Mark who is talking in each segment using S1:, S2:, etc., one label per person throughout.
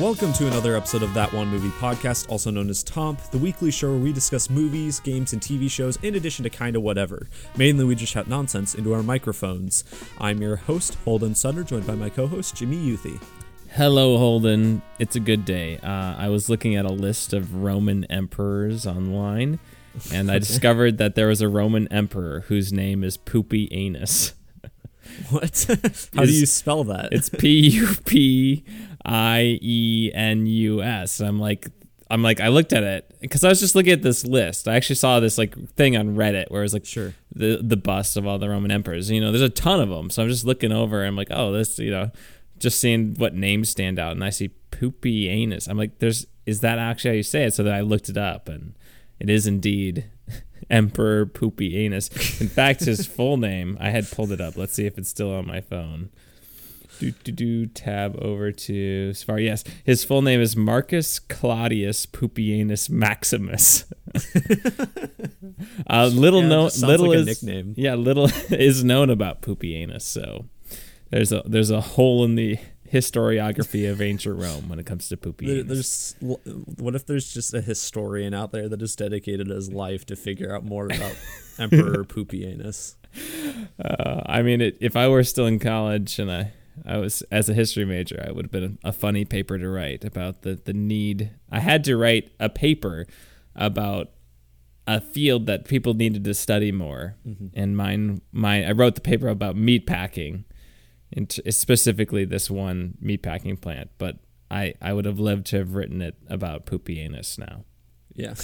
S1: Welcome to another episode of That One Movie Podcast, also known as Tomp, the weekly show where we discuss movies, games, and TV shows in addition to kinda whatever. Mainly, we just shout nonsense into our microphones. I'm your host, Holden Sutter, joined by my co host, Jimmy Youthy.
S2: Hello, Holden. It's a good day. Uh, I was looking at a list of Roman emperors online, and I discovered that there was a Roman emperor whose name is Poopy Anus.
S1: What? How do you spell that?
S2: It's P U P I E N U S. I'm like, I'm like, I looked at it because I was just looking at this list. I actually saw this like thing on Reddit where it was like
S1: Sure.
S2: the the bust of all the Roman emperors. You know, there's a ton of them. So I'm just looking over. And I'm like, oh, this, you know, just seeing what names stand out, and I see Poopy Anus. I'm like, there's is that actually how you say it? So then I looked it up, and it is indeed Emperor Poopy Anus. In fact, his full name, I had pulled it up. Let's see if it's still on my phone. Do do do tab over to Safari. Yes, his full name is Marcus Claudius Pupianus Maximus. uh, little
S1: Yeah,
S2: known, little
S1: like a
S2: is
S1: nickname.
S2: yeah, little is known about Pupianus. So there's a there's a hole in the historiography of ancient Rome when it comes to
S1: There-
S2: Pupianus.
S1: There's what if there's just a historian out there that has dedicated his life to figure out more about Emperor Pupianus?
S2: Uh, I mean, it, if I were still in college and I, I was as a history major, I would have been a, funny paper to write about the, the need. I had to write a paper about a field that people needed to study more, and mine, mine, I wrote the paper about meat packing, t- specifically this one meat packing plant. But I, I would have loved to have written it about poopy anus now
S1: Yeah.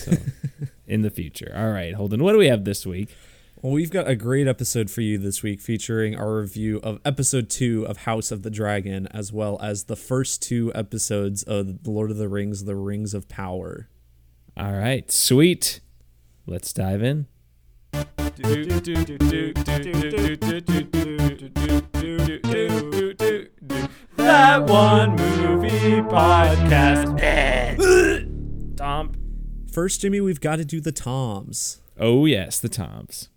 S2: in the future. All right, Holden, what do we have this week?
S1: Well, we've got a great episode for you this week featuring our review of episode two of House of the Dragon, as well as the first two episodes of The Lord of the Rings, The Rings of Power.
S2: All right, sweet. Let's dive in.
S3: That one movie podcast.
S2: Tom.
S1: First, Jimmy, we've got to do the Toms.
S2: Oh yes, the Toms.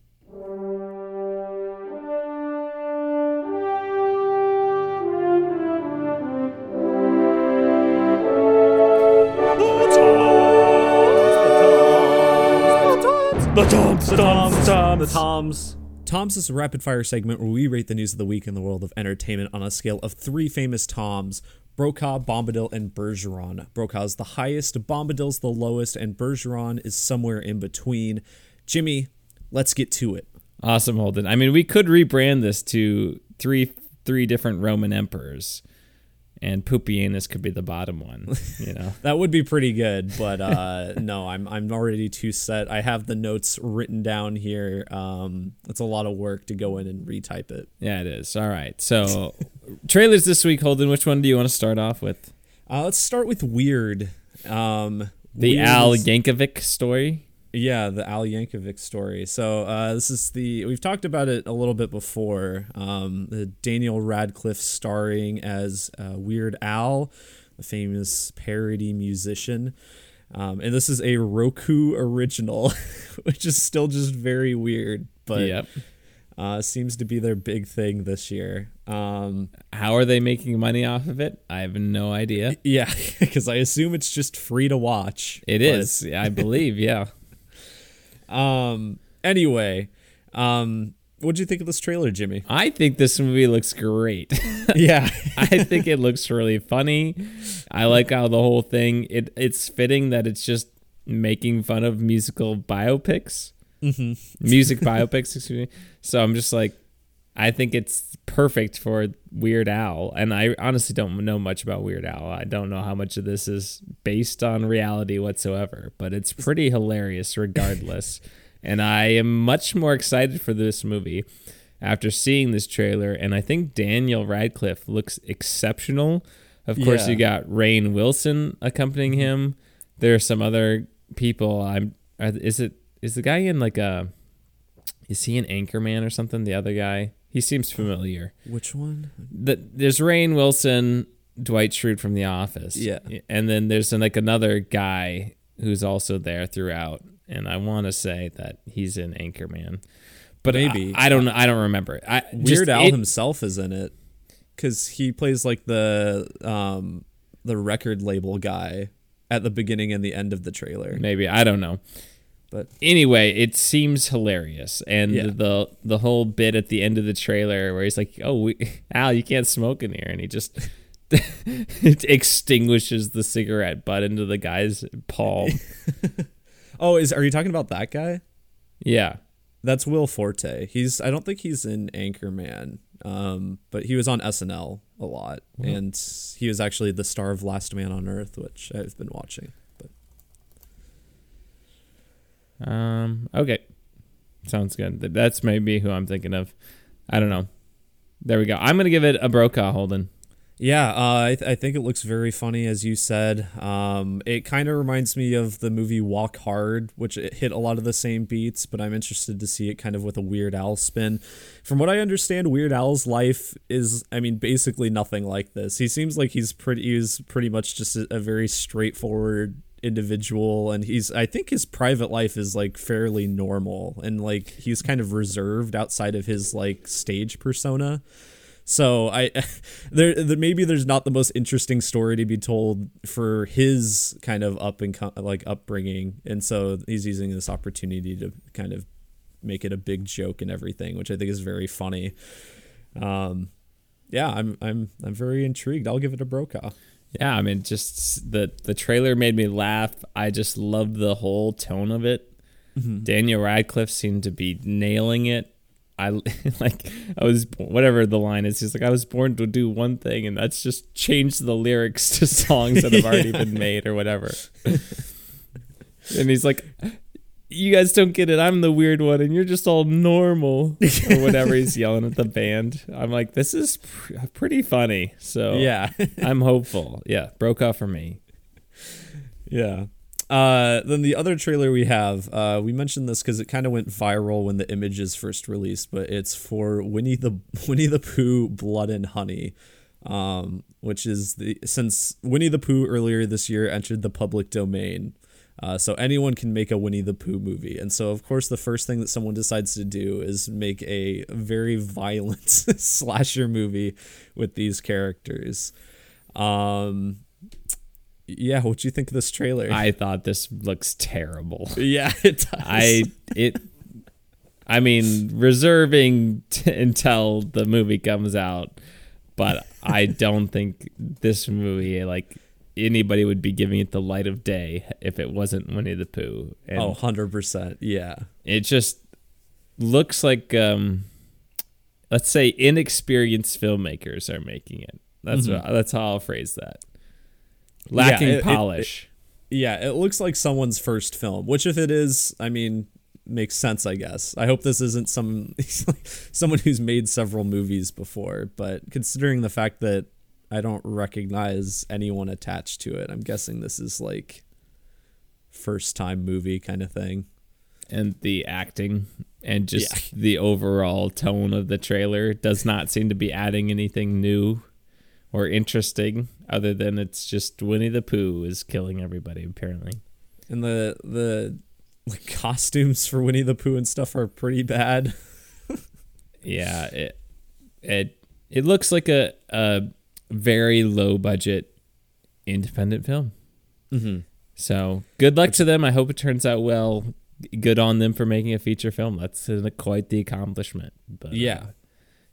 S1: The Toms, the Toms, the Toms, the Toms. Toms is a rapid fire segment where we rate the news of the week in the world of entertainment on a scale of three famous Toms Brokaw, Bombadil, and Bergeron. Brokaw is the highest, Bombadil's the lowest, and Bergeron is somewhere in between. Jimmy, let's get to it.
S2: Awesome, Holden. I mean, we could rebrand this to three three different Roman emperors, and Poopy Anus could be the bottom one. You know.
S1: That would be pretty good, but uh, no, I'm I'm already too set. I have the notes written down here. Um, it's a lot of work to go in and retype it.
S2: yeah, it is. All right. So, trailers this week, Holden. Which one do you want to start off with?
S1: Uh, let's start with weird. Um,
S2: The Al Yankovic story.
S1: Yeah, the Al Yankovic story. So uh, this is the we've talked about it a little bit before. Um, the Daniel Radcliffe starring as uh, Weird Al, the famous parody musician. Um, and this is a Roku original, which is still just very weird, but
S2: yep.
S1: uh, seems to be their big thing this year. Um,
S2: How are they making money off of it? I have no idea.
S1: yeah, because I assume it's just free to watch.
S2: It
S1: but-
S2: is, I believe. Yeah.
S1: Um. Anyway, um, what'd you think of this trailer, Jimmy?
S2: I think this movie looks great.
S1: yeah.
S2: I think it looks really funny. I like how the whole thing it it's fitting that it's just making fun of musical biopics. Mm-hmm. Music biopics, excuse me. So I'm just like I think it's perfect for Weird Al. And I honestly don't know much about Weird Al. I don't know how much of this is based on reality whatsoever, but it's pretty hilarious regardless. and I am much more excited for this movie after seeing this trailer. And I think Daniel Radcliffe looks exceptional. Of course,
S1: Yeah.
S2: you got Rainn Wilson accompanying mm-hmm. him. There are some other people. I'm. Is it is the guy in like a? Is he an Anchorman or something? The other guy. He seems familiar.
S1: Which one?
S2: The, there's Rainn Wilson, Dwight Schrute from The Office.
S1: Yeah.
S2: and then there's like another guy who's also there throughout, and I want to say that he's in Anchorman, but
S1: Maybe.
S2: I, I don't know. I don't remember. I
S1: Weird
S2: just-
S1: Al
S2: it-
S1: himself is in it. because he plays like the um the record label guy at the beginning and the end of the trailer.
S2: Maybe I don't know.
S1: But
S2: Anyway, it seems hilarious, and
S1: Yeah.
S2: the the whole bit at the end of the trailer where he's like, "Oh, we, Al, you can't smoke in here," and he just it extinguishes the cigarette butt into the guy's palm.
S1: oh, is are you talking about that guy?
S2: yeah,
S1: That's Will Forte. He's I don't think he's in Anchorman, um, but he was on SNL a lot, and he was actually the star of Last Man on Earth, which I've been watching. But
S2: Um. Okay. Sounds good. That's maybe who I'm thinking of. I don't know. There we go. I'm gonna give it a Brokaw Holden.
S1: yeah, uh, I, th- I think it looks very funny, as you said. Um, it kind of reminds me of the movie Walk Hard, which it hit a lot of the same beats, but I'm interested to see it kind of with a Weird Al spin. From what I understand, Weird Al's life is, I mean, basically nothing like this. He seems like he's pretty, he's pretty much just a, a very straightforward individual and he's i think his private life is like fairly normal and like he's kind of reserved outside of his like stage persona so I, there, there maybe there's not the most interesting story to be told for his kind of up and co- like upbringing, and so he's using this opportunity to kind of make it a big joke and everything, which I think is very funny. Um, yeah, I'm I'm I'm very intrigued. I'll give it a Brokaw.
S2: Yeah, I mean, just the the trailer made me laugh. I just loved the whole tone of it. Mm-hmm. Daniel Radcliffe seemed to be nailing it. I like I was whatever the line is. He's like I was born to do one thing, and that's just change the lyrics to songs that have already been made or whatever. and he's like, "You guys don't get it. I'm the weird one, and you're just all normal or whatever." He's yelling at the band. I'm like, "This is pr- pretty funny." So
S1: Yeah,
S2: I'm hopeful. Yeah, Brokaw for me.
S1: yeah. Uh, then the other trailer we have, uh, we mentioned this because it kind of went viral when the images first released, but it's for Winnie the Winnie the Pooh Blood and Honey, um, which is the since Winnie the Pooh earlier this year entered the public domain. Uh, so anyone can make a Winnie the Pooh movie, and so of course the first thing that someone decides to do is make a very violent slasher movie with these characters. Um, yeah, what do you think of this trailer?
S2: I thought this looks terrible.
S1: yeah, it does.
S2: I it. I mean, reserving t- until the movie comes out, but I don't think this movie like anybody would be giving it the light of day if it wasn't Winnie the Pooh. And
S1: oh, 100%. Yeah.
S2: it just looks like um let's say inexperienced filmmakers are making it. That's what, that's how I'll phrase that. Lacking
S1: it- it-
S2: polish.
S1: Yeah, it looks like someone's first film, which if it is, I mean, makes sense, I guess. I hope this isn't some someone who's made several movies before, but considering the fact that I don't recognize anyone attached to it, I'm guessing this is like first time movie kind of thing.
S2: and the acting and just the overall tone of the trailer does not seem to be adding anything new or interesting other than it's just Winnie the Pooh is killing everybody apparently.
S1: And the the like, costumes for Winnie the Pooh and stuff are pretty bad.
S2: Yeah, it it it looks like a a very low budget independent film.
S1: Mm-hmm.
S2: So good luck to them. I hope it turns out well. Good on them for making a feature film. That's uh, quite the accomplishment. But uh,
S1: Yeah.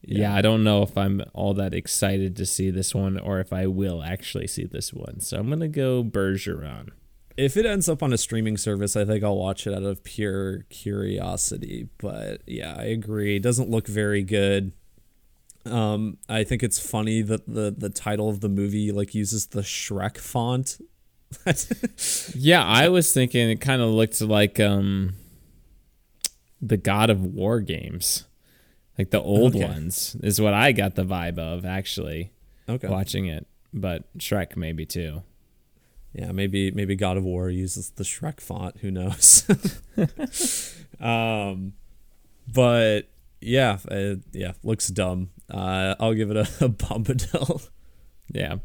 S2: yeah, I don't know if I'm all that excited to see this one or if I will actually see this one. So I'm gonna go Bergeron.
S1: If it ends up on a streaming service, I think I'll watch it out of pure curiosity. But yeah, I agree. It doesn't look very good. Um, I think it's funny that the the title of the movie like uses the Shrek font.
S2: Yeah, I was thinking it kind of looked like um the God of War games. Like the old
S1: Okay.
S2: ones is what I got the vibe of actually
S1: okay.
S2: watching it. But Shrek maybe too.
S1: Yeah, maybe maybe God of War uses the Shrek font. Who knows? um, but yeah, uh, yeah, looks dumb. Uh, I'll give it a, a Bombadil.
S2: Yeah.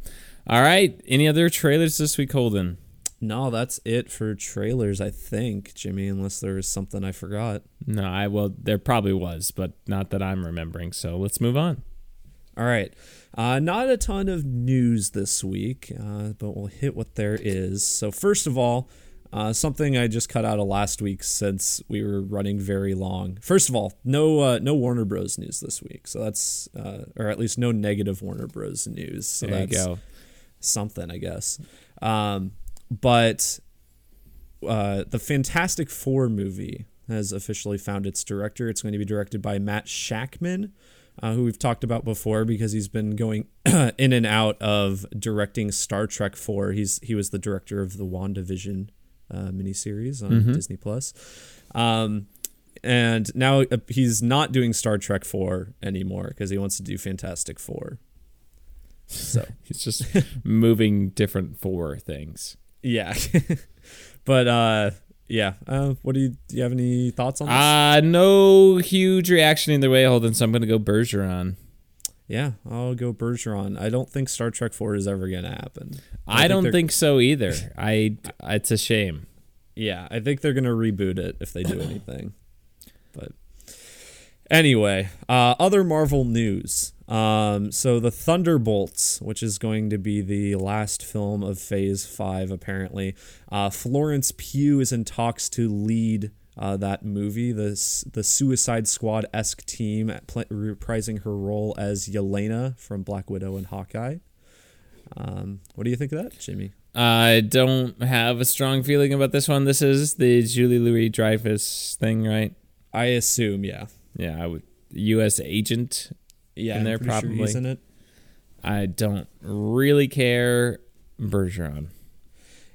S2: All right. Any other trailers this week, Holden?
S1: no, that's it for trailers. I think Jimmy, unless there was something I forgot.
S2: No, I well there probably was, but not that I'm remembering. So let's move on.
S1: All right. Uh, not a ton of news this week, uh, but we'll hit what there is. So, first of all, uh, something I just cut out of last week since we were running very long. First of all, no uh, no Warner Bros. news this week, so that's uh, or at least no negative Warner Bros. news. So
S2: there
S1: that's
S2: you go.
S1: something, I guess. Um, but uh, the Fantastic Four movie has officially found its director. It's going to be directed by Matt Shakman, uh, who we've talked about before because he's been going in and out of directing Star Trek 4. He's he was the director of the WandaVision uh, miniseries on Disney Plus. Um, and now uh, he's not doing Star Trek 4 anymore because he wants to do Fantastic Four. So
S2: He's just moving different four things.
S1: Yeah. but uh yeah. Uh what do you do you have any thoughts on this?
S2: Uh no huge reaction either way, Holden. So I'm gonna go Bergeron.
S1: Yeah, I'll go Bergeron. I don't think Star Trek 4 is ever going to happen.
S2: I, don't
S1: they're-
S2: think so either. I it's a shame.
S1: Yeah, I think they're going to reboot it if they do anything. But anyway, uh other Marvel news. Um so the Thunderbolts, which is going to be the last film of Phase 5 apparently. Uh Florence Pugh is in talks to lead uh, that movie, the the Suicide Squad esque team pl- reprising her role as Yelena from Black Widow and Hawkeye. Um, what do you think of that, Jimmy?
S2: I don't have a strong feeling about this one. This is the Julie Louis Dreyfus thing, right?
S1: I assume, yeah,
S2: Yeah, I would U.S. agent.
S1: yeah,
S2: In there,
S1: sure
S2: probably.
S1: he's in it.
S2: I don't really care. Bergeron.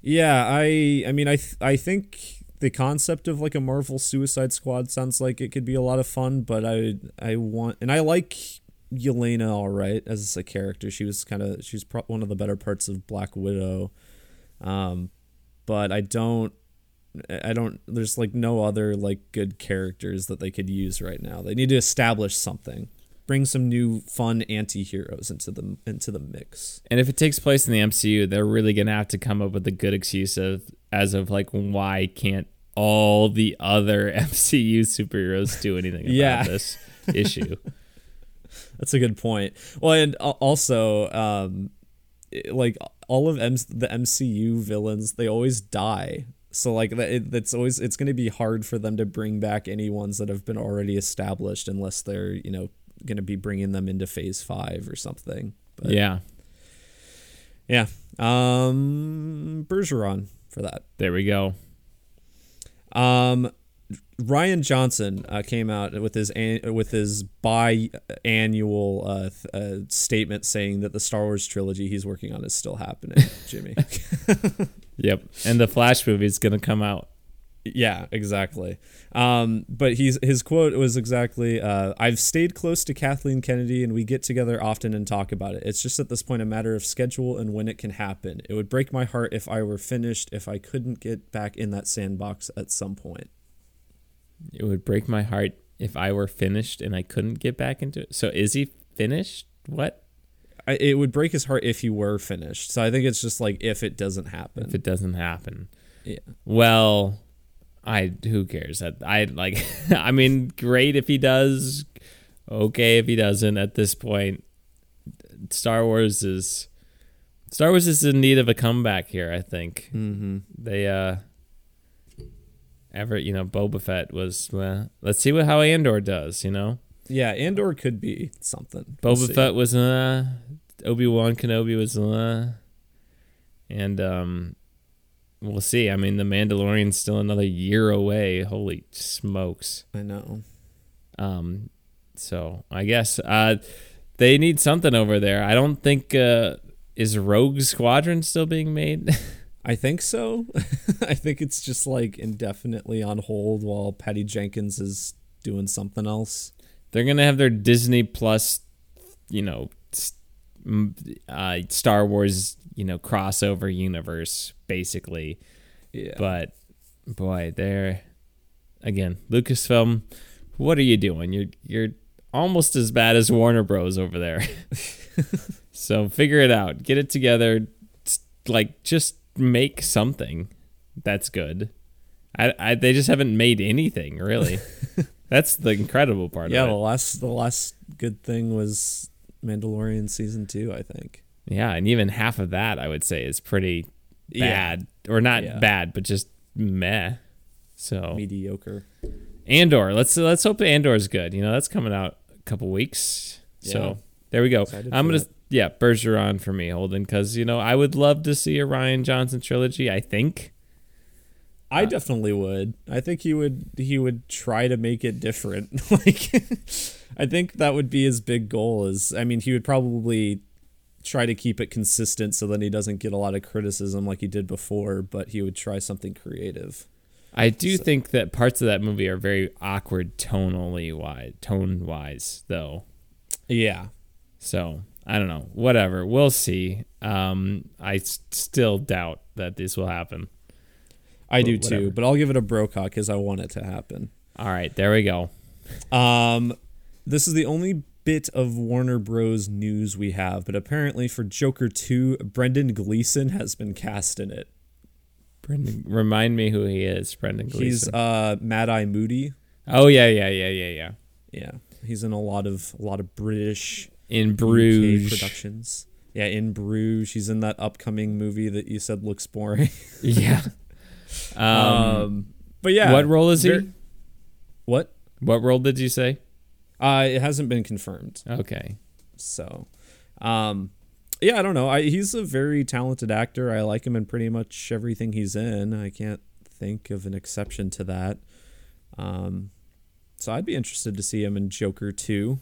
S1: Yeah, I I mean I th- I think the concept of like a Marvel Suicide Squad sounds like it could be a lot of fun, but I I want and I like Yelena all right as a character. She was kind of she's pro- one of the better parts of Black Widow. Um but I don't I don't there's like no other like good characters that they could use right now. They need to establish something. Bring some new fun anti-heroes into the into the mix.
S2: And if it takes place in the MCU, they're really gonna have to come up with a good excuse of as of like why can't all the other MCU superheroes do anything about
S1: Yeah.
S2: this issue?
S1: That's a good point. Well, and also, um, like all of M- the MCU villains, they always die. So like that, it, that's always it's going to be hard for them to bring back any ones that have been already established unless they're you know going to be bringing them into Phase Five or something. But
S2: yeah,
S1: yeah, um, Bergeron for that.
S2: there we go.
S1: Um, Rian Johnson uh, came out with his an- with his biannual uh, th- uh, statement saying that the Star Wars trilogy he's working on is still happening. Jimmy.
S2: Yep, and the Flash movie is gonna come out.
S1: Yeah, exactly. Um, but he's his quote was exactly, uh, "I've stayed close to Kathleen Kennedy, and we get together often and talk about it. It's just at this point a matter of schedule and when it can happen. It would break my heart if I were finished if I couldn't get back in that sandbox at some point."
S2: It would break my heart if I were finished and I couldn't get back into it. So is he finished? What
S1: I, it would break his heart if he were finished. So I think it's just like if it doesn't happen.
S2: if it doesn't happen?
S1: yeah.
S2: Well, I who cares? I, I like. I mean, great if he does. Okay if he doesn't. At this point, Star Wars is Star Wars is in need of a comeback here. I think
S1: Mm-hmm.
S2: they uh. Ever, you know, Boba Fett was. Well, let's see what how Andor does. You know,
S1: Yeah, Andor could be something. We'll
S2: Boba. Fett was uh, Obi Wan Kenobi was uh, and um, we'll see. I mean, the Mandalorian's still another year away. Holy smokes!
S1: I know.
S2: Um, so I guess uh, they need something over there. I don't think uh, is Rogue Squadron still being made.
S1: I think so. I think it's just like indefinitely on hold while Patty Jenkins is doing something else.
S2: They're gonna have their Disney Plus, you know, uh, Star Wars, you know, crossover universe basically.
S1: Yeah.
S2: But boy, they're again Lucasfilm. What are you doing? You're you're almost as bad as Warner Bros. over there. so figure it out. Get it together. Like just make something that's good. I, I they just haven't made anything really. that's the incredible part
S1: yeah,
S2: of
S1: the last the last good thing was Mandalorian season two. I think.
S2: Yeah, and even half of that I would say is pretty bad, or not
S1: Yeah.
S2: bad, but just meh. So
S1: Mediocre.
S2: Andor, let's let's hope Andor is good. You know, that's coming out a couple weeks.
S1: Yeah.
S2: So there we go.
S1: Excited
S2: I'm gonna
S1: that.
S2: yeah, Bergeron for me, Holden, because you know I would love to see a Rian Johnson trilogy. I think.
S1: I uh, definitely would. I think he would. He would try to make it different. like, I think that would be his big goal. Is I mean, he would probably try to keep it consistent so then he doesn't get a lot of criticism like he did before. But he would try something creative.
S2: I do think that parts of that movie are very awkward tonally wise, tone wise though.
S1: Yeah.
S2: So I don't know. Whatever. We'll see. Um, I s- still doubt that this will happen.
S1: I do
S2: Whatever.
S1: too, but I'll give it a Brokaw because I want it to happen.
S2: All right, there we go.
S1: Um, this is the only bit of Warner Bros. news we have, but apparently for Joker 2, Brendan Gleeson has been cast in it.
S2: Brendan, remind me who he is. Brendan Gleeson.
S1: He's uh, Mad Eye Moody.
S2: oh yeah, yeah, yeah, yeah, yeah.
S1: Yeah, he's in a lot of a lot of British
S2: In
S1: UK
S2: Bruges.
S1: productions. Yeah, in Bruges. He's in that upcoming movie that you said looks boring.
S2: yeah. Um,
S1: Um, but yeah,
S2: what role is he?
S1: What?
S2: what role did you say?
S1: Uh, it hasn't been confirmed.
S2: Okay.
S1: So, um, yeah, I don't know. I, he's a very talented actor. I like him in pretty much everything he's in. I can't think of an exception to that. Um, so I'd be interested to see him in Joker 2.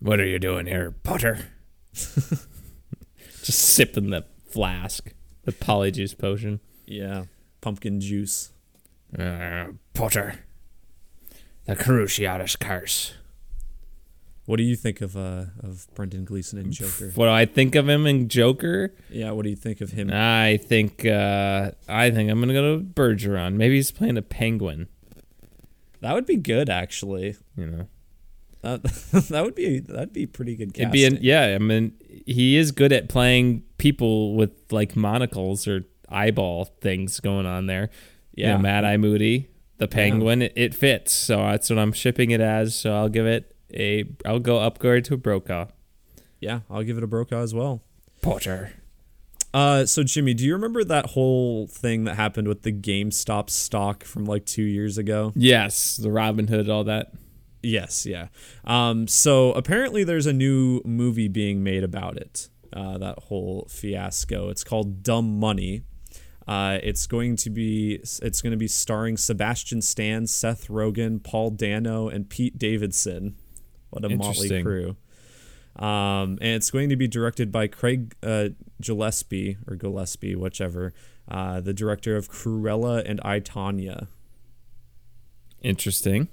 S2: What are you doing here, Potter? Just sipping the flask, the polyjuice potion.
S1: Yeah, pumpkin juice.
S2: Uh, Potter. The Cruciatus curse.
S1: What do you think of uh of Brendan Gleeson in Joker?
S2: What do I think of him in Joker?
S1: Yeah, what do you think of him?
S2: I think uh, I think I'm gonna go to Bergeron. Maybe he's playing a penguin.
S1: That would be good, actually.
S2: You know,
S1: That that would be that'd be pretty good
S2: it'd
S1: casting.
S2: be an, yeah. I mean, he is good at playing people with like monocles or eyeball things going on there. You
S1: Yeah.
S2: know, Mad Eye Moody, the penguin. It, it fits, so that's what I'm shipping it as. So I'll give it a. I'll go upgrade to a Brokaw.
S1: yeah, I'll give it a Brokaw as well.
S2: Potter.
S1: Uh, so Jimmy, do you remember that whole thing that happened with the GameStop stock from like two years ago?
S2: Yes, the Robinhood, all that.
S1: Yes, yeah. Um, so apparently there's a new movie being made about it. Uh, that whole fiasco. It's called Dumb Money. Uh, it's going to be it's going to be starring Sebastian Stan, Seth Rogen, Paul Dano, and Pete Davidson. What a motley crew! Um, and it's going to be directed by Craig uh, Gillespie or Gillespie, whichever, uh, the director of Cruella and I Tonya.
S2: Interesting.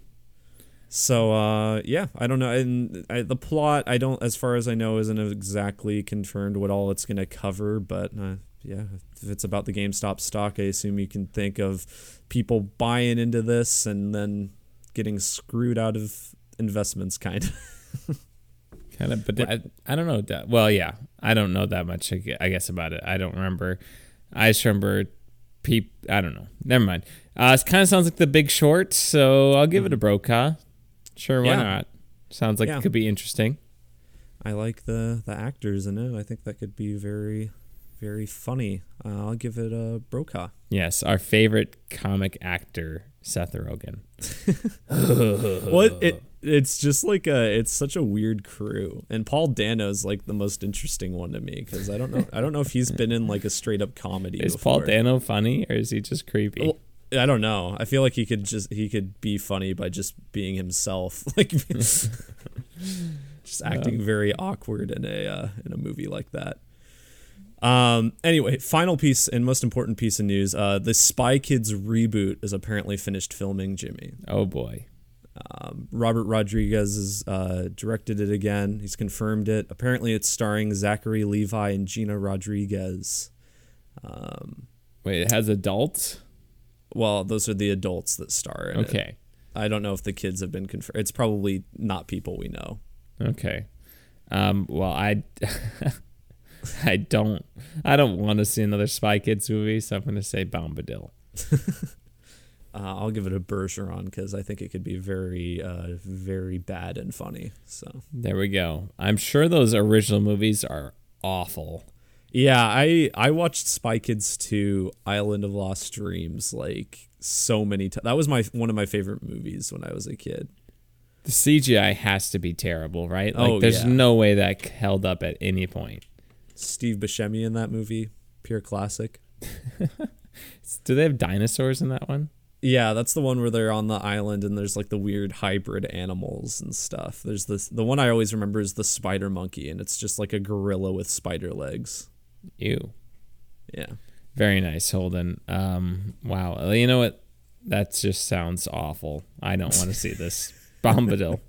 S1: So uh, yeah, I don't know. And I, the plot, I don't, as far as I know, isn't exactly confirmed what all it's going to cover. But uh, yeah, if it's about the GameStop stock, I assume you can think of people buying into this and then getting screwed out of investments, kind of.
S2: kind of but I, I don't know that well yeah i don't know that much I guess about it i don't remember i just remember peep i don't know never mind uh it kind of sounds like the big short so i'll give it a brokaw sure why
S1: Yeah.
S2: not sounds like
S1: Yeah.
S2: it could be interesting
S1: I like the the actors in it. I think that could be very, very funny. Uh, I'll give it a Brokaw.
S2: yes our favorite comic actor seth rogen.
S1: What? It it's just like a it's such a weird crew. And paul dano's like the most interesting one to me because i don't know i don't know if he's been in like a straight up comedy
S2: is
S1: before.
S2: paul dano funny or is he just creepy?
S1: Well, i don't know. I feel like he could just he could be funny by just being himself. Like just acting very awkward in a uh, in a movie like that um anyway final piece and most important piece of news uh the spy kids reboot is apparently finished filming jimmy
S2: oh boy
S1: Um, Robert Rodriguez has uh, directed it again. He's confirmed it. Apparently, it's starring Zachary Levi and Gina Rodriguez. Um,
S2: wait it has adults
S1: well, those are the adults that star in it.
S2: okay
S1: I don't know if the kids have been confirmed. It's probably not people we know.
S2: Okay. Um, well, I, I don't, I don't want to see another Spy Kids movie, so I'm going to say Bombadil.
S1: uh, I'll give it a Bergeron because I think it could be very, uh, very bad and funny. So
S2: There we go. I'm sure those original movies are awful.
S1: yeah, I I watched Spy Kids 2, Island of Lost Dreams like so many times. That was my one of my favorite movies when I was a kid.
S2: The CGI has to be terrible, right? Like,
S1: Oh,
S2: there's
S1: yeah.
S2: no way that held up at any point.
S1: Steve Buscemi in that movie, pure classic.
S2: Do they have dinosaurs in that one?
S1: Yeah, that's the one where they're on the island and there's like the weird hybrid animals and stuff. There's this the one I always remember is the spider monkey and it's just like a gorilla with spider legs.
S2: Ew.
S1: Yeah.
S2: Very nice, Holden. Um, wow. You know what? That just sounds awful. I don't want to see this. Bombadil.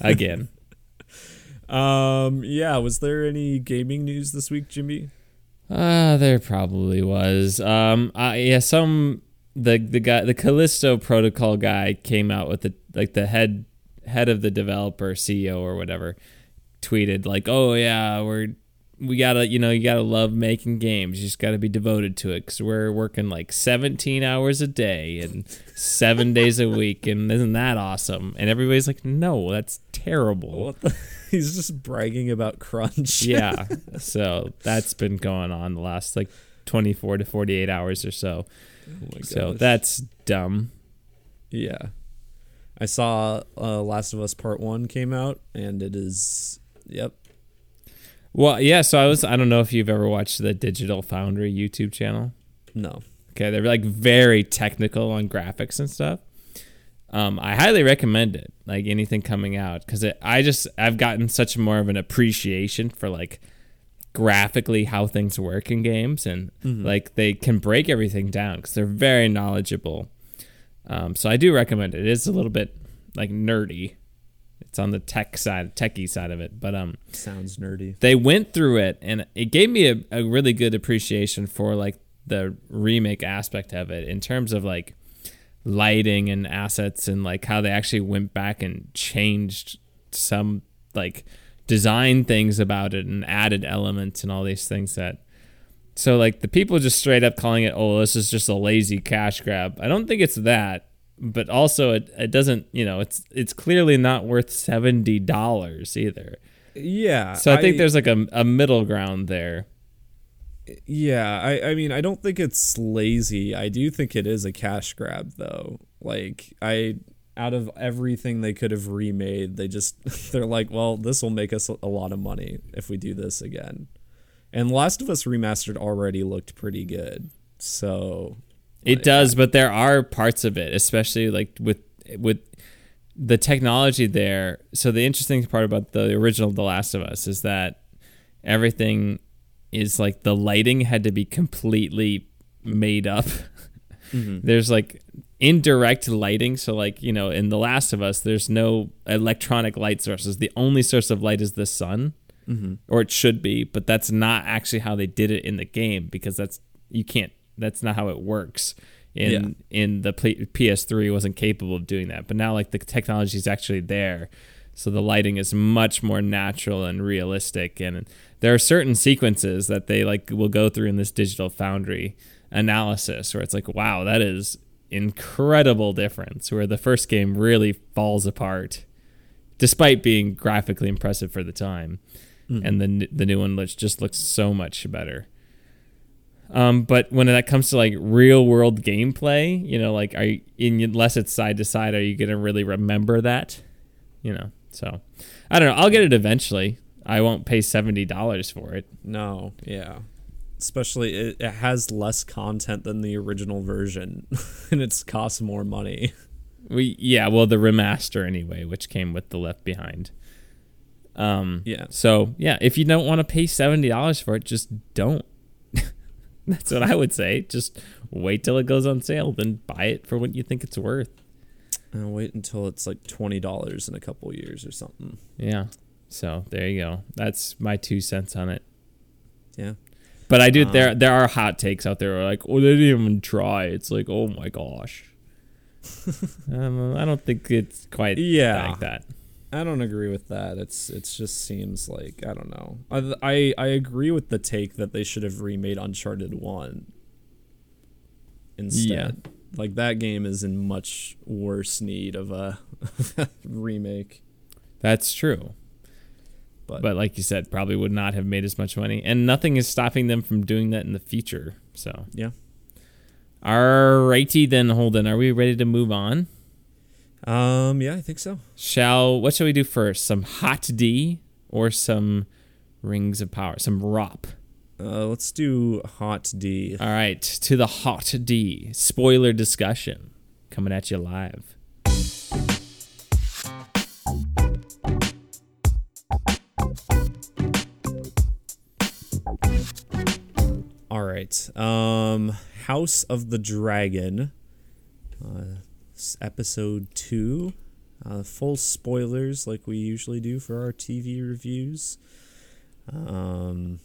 S2: Again.
S1: Um yeah, was there any gaming news this week, Jimmy?
S2: Uh, there probably was. Um, uh, yeah, some the the guy, the Callisto Protocol guy, came out with the like the head head of the developer CEO or whatever, tweeted like, "Oh yeah, we're we gotta you know you gotta love making games. You just gotta be devoted to it because we're working like 17 hours a day and seven days a week, and isn't that awesome?" And everybody's like, "No, that's terrible."
S1: He's just bragging about crunch.
S2: yeah. So that's been going on the last like 24 to 48 hours or so.
S1: Oh
S2: So that's dumb.
S1: Yeah. I saw uh, Last of Us Part 1 came out and it is yep.
S2: Well, yeah. So I was, I don't know if you've ever watched the Digital Foundry YouTube channel.
S1: No.
S2: Okay. They're like very technical on graphics and stuff. Um, I highly recommend it, like anything coming out, because I just, I've gotten such more of an appreciation for like graphically how things work in games and like they can break everything down because they're very knowledgeable. Um, so I do recommend it. It is a little bit like nerdy. It's on the tech side, techie side of it, but um,
S1: Sounds nerdy.
S2: they went through it and it gave me a, a really good appreciation for like the remake aspect of it in terms of like lighting and assets and like how they actually went back and changed some like design things about it and added elements and all these things that so like the people just straight up calling it oh this is just a lazy cash grab i don't think it's that but also it, it doesn't you know it's it's clearly not worth $70 either
S1: Yeah.
S2: so I, think there's like a, a middle ground there.
S1: Yeah, I, I mean, I don't think it's lazy. I do think it is a cash grab, though. Like, I, out of everything they could have remade, they just, they're like, well, this will make us a lot of money if we do this again. And Last of Us Remastered already looked pretty good. So,
S2: It does, but there are parts of it, especially like with with the technology there. So the interesting part about the original The Last of Us is that everything is like the lighting had to be completely made up. There's like indirect lighting, so like, you know, in The Last of Us, there's no electronic light sources. The only source of light is the sun. Or it should be, but that's not actually how they did it in the game because that's you can't that's not how it works in
S1: Yeah.
S2: in the P- PS3 wasn't capable of doing that. But now like the technology is actually there. So the lighting is much more natural and realistic and there are certain sequences that they like will go through in this digital foundry analysis where it's like wow, that is incredible difference where the first game really falls apart despite being graphically impressive for the time hmm. and the the new one looks just looks so much better. Um, but when that comes to like real world gameplay, you know, like are you, unless it's side to side, are you gonna really remember that? You know, so I don't know. I'll get it eventually. I won't pay seventy dollars for it.
S1: no, yeah. Especially, it, it has less content than the original version, and it's cost more money.
S2: We yeah, well the remaster anyway, which came with the Left Behind. Um,
S1: Yeah.
S2: So yeah, if you don't want to pay seventy dollars for it, just don't. That's what I would say. Just wait till it goes on sale, then buy it for what you think it's worth.
S1: I'll wait until it's like twenty dollars in a couple years or something.
S2: Yeah. So there you go. That's my two cents on it.
S1: Yeah.
S2: But I do.
S1: Um,
S2: there there are hot takes out there. Where like, oh, they didn't even try. It's like, oh my gosh. um, I don't think it's quite
S1: Yeah.
S2: like that.
S1: I don't agree with that. It's it's just seems like I don't know. I I, I agree with the take that they should have remade Uncharted One instead. Yeah. like that game is in much worse need of a remake.
S2: That's true.
S1: But,
S2: But like you said, probably would not have made as much money, and nothing is stopping them from doing that in the future. So,
S1: yeah.
S2: alrighty then, Holden. Are we ready to move on?
S1: Um yeah, I think so.
S2: Shall what shall we do first? Some hot D or some rings of power? Some ROP.
S1: Uh, let's do Hot D.
S2: All right, to the hot D spoiler discussion coming at you live.
S1: All right. Um, House of the Dragon, uh, episode two. Uh, full spoilers, like we usually do for our TV reviews. Um,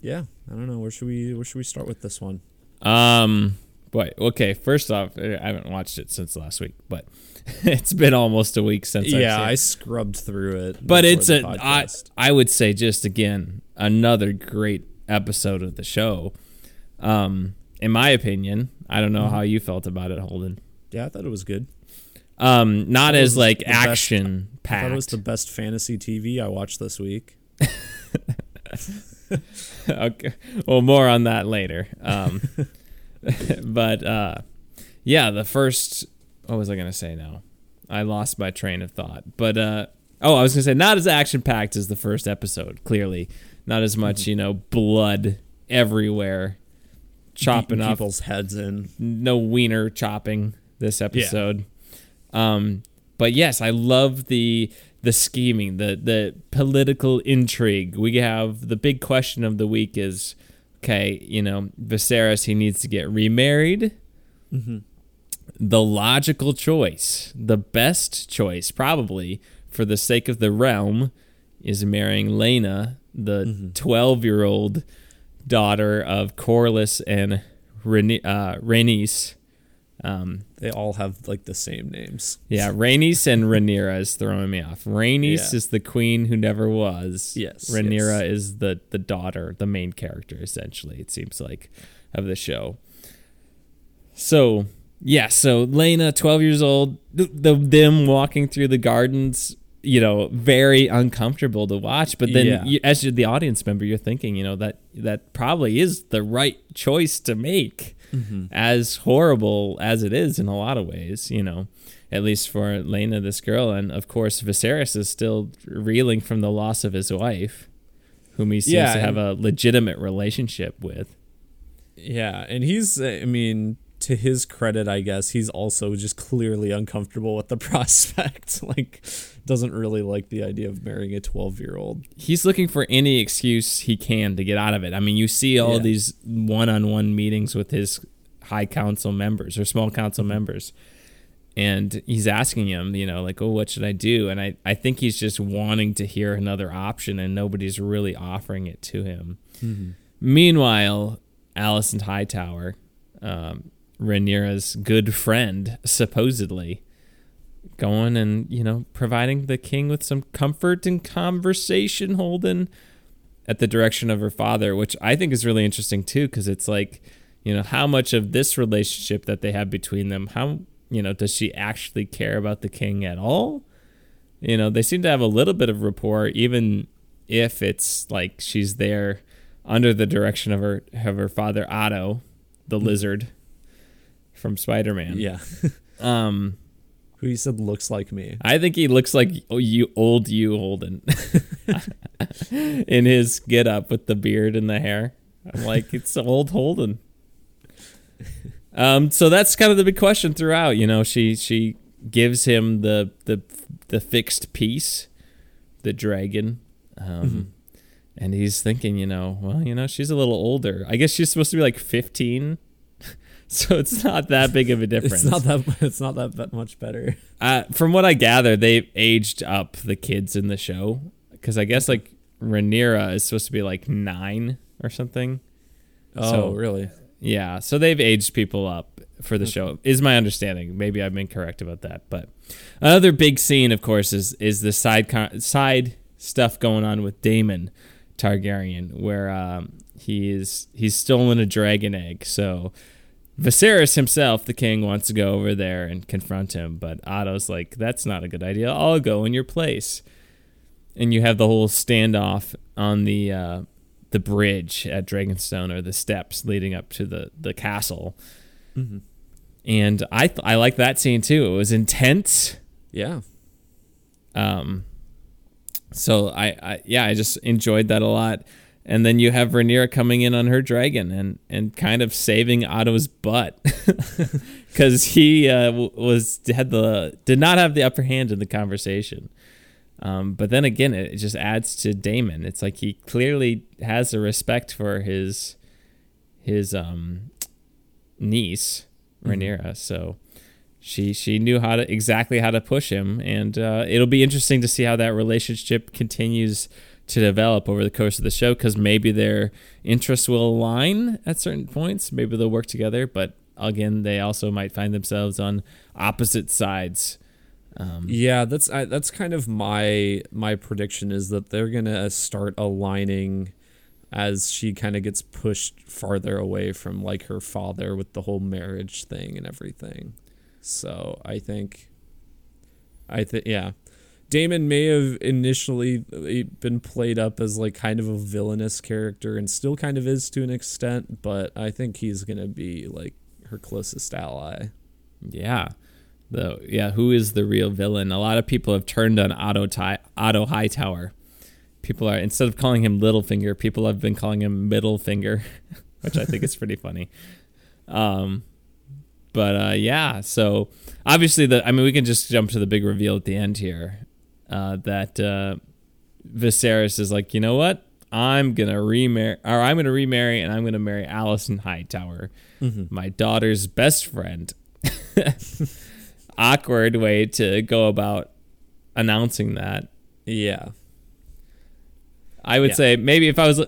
S1: yeah, I don't know. Where should we Where should we start with this one?
S2: Um, but okay, first off, I haven't watched it since last week, but it's been almost a week since.
S1: Yeah, I scrubbed through it.
S2: but it's a I. I would say just again another great episode of the show. Um, in my opinion, I don't know
S1: Mm-hmm.
S2: how you felt about it, Holden.
S1: Yeah, I thought it was good.
S2: Um, not as like
S1: best-
S2: action
S1: I thought it was the best fantasy TV I watched this week.
S2: okay. Well, more on that later. Um, but uh, yeah, the first. What was I gonna say now? I lost my train of thought. But uh, oh, I was gonna say not as action packed as the first episode. Clearly, not as much. You know, blood everywhere, chopping
S1: Beating
S2: off.
S1: people's heads in.
S2: No wiener chopping this episode. Um, but yes, I love the the scheming, the the political intrigue. We have the big question of the week is, okay, you know, Viserys he needs to get remarried. The logical choice, the best choice, probably for the sake of the realm, is marrying Laena, the twelve-year-old daughter of Corlys and uh, Rhaenys. Um,
S1: They all have like the same names.
S2: yeah, Rhaenys and Rhaenyra is throwing me off. Rhaenys
S1: Yeah.
S2: is the queen who never was.
S1: Yes,
S2: Rhaenyra
S1: yes.
S2: is the the daughter, the main character, essentially. It seems like of the show. So yeah, so Laena, twelve years old, the, the them walking through the gardens, you know, very uncomfortable to watch. But then,
S1: Yeah.
S2: you, as you're the audience member, you're thinking, you know, that that probably is the right choice to make mm-hmm. as horrible as it is in a lot of ways, you know, at least for Laena, this girl. And of course, Viserys is still reeling from the loss of his wife, whom he seems
S1: Yeah,
S2: to have a legitimate relationship with.
S1: Yeah, and he's I mean, to his credit, I guess, he's also just clearly uncomfortable with the prospect. like doesn't really like the idea of marrying a 12-year-old.
S2: He's looking for any excuse he can to get out of it. I mean, you see all
S1: Yeah.
S2: these one on one meetings with his high council members or small council members. And he's asking him, you know, like, oh, what should I do? And I, I think he's just wanting to hear another option, and nobody's really offering it to him. Meanwhile, Alicent Hightower, um, Rhaenyra's good friend, supposedly, going and you know providing the king with some comfort and conversation, Holden, at the direction of her father, which I think is really interesting too, because it's like, you know, how much of this relationship that they have between them, how you know, does she actually care about the king at all? You know, they seem to have a little bit of rapport, even if it's like she's there under the direction of her of her father Otto, the lizard from Spider Man.
S1: Yeah.
S2: Um,
S1: Who he said looks like me.
S2: I think he looks like you old you Holden in his get up with the beard and the hair. I'm like, it's old Holden. Um, so that's kind of the big question throughout. You know, she she gives him the the the fixed piece, the dragon, um, and he's thinking, you know, well, you know, she's a little older. I guess she's supposed to be like 15, so it's not that big of a difference.
S1: It's not that it's not that much better.
S2: Uh, from what I gather, they've aged up the kids in the show because I guess like Rhaenyra is supposed to be like nine or something.
S1: Oh,
S2: So-
S1: really?
S2: Yeah, so they've aged people up for the show. Is my understanding. Maybe I'm incorrect about that, but another big scene, of course, is is the side con- side stuff going on with Daemon Targaryen, where um, he is he's stolen a dragon egg. So Viserys himself, the king, wants to go over there and confront him, but Otto's like, "That's not a good idea. I'll go in your place." And you have the whole standoff on the uh, the bridge at Dragonstone or the steps leading up to the the castle.
S1: Mm-hmm.
S2: And I th- I like that scene too. It was intense.
S1: Yeah.
S2: Um. So I, I yeah I just enjoyed that a lot. And then you have Rhaenyra coming in on her dragon and, and kind of saving Otto's butt because he uh, was had the did not have the upper hand in the conversation. Um, but then again, it just adds to Daemon. It's like he clearly has a respect for his his um, niece Rhaenyra. Mm-hmm. So she she knew how to exactly how to push him, and uh, it'll be interesting to see how that relationship continues to develop over the course of the show because maybe their interests will align at certain points. Maybe they'll work together, but again, they also might find themselves on opposite sides.
S1: Um, yeah, that's I, that's kind of my my prediction is that they're gonna start aligning as she kind of gets pushed farther away from like her father with the whole marriage thing and everything. So I think, I think yeah, Daemon may have initially uh, been played up as like kind of a villainous character and still kind of is to an extent, but I think he's gonna be like her closest ally.
S2: Yeah. The yeah, who is the real villain? A lot of people have turned on Otto Ty, Otto Hightower. People are instead of calling him Littlefinger, people have been calling him Middle Finger, which I think is pretty funny. Um, but uh, yeah, so obviously the I mean we can just jump to the big reveal at the end here uh, that uh, Viserys is like, you know what? I'm gonna remarry, or I'm gonna remarry, and I'm gonna marry Alicent Hightower, mm-hmm. my daughter's best friend. Awkward way to go about announcing that.
S1: Yeah.
S2: I would yeah. say maybe if I was,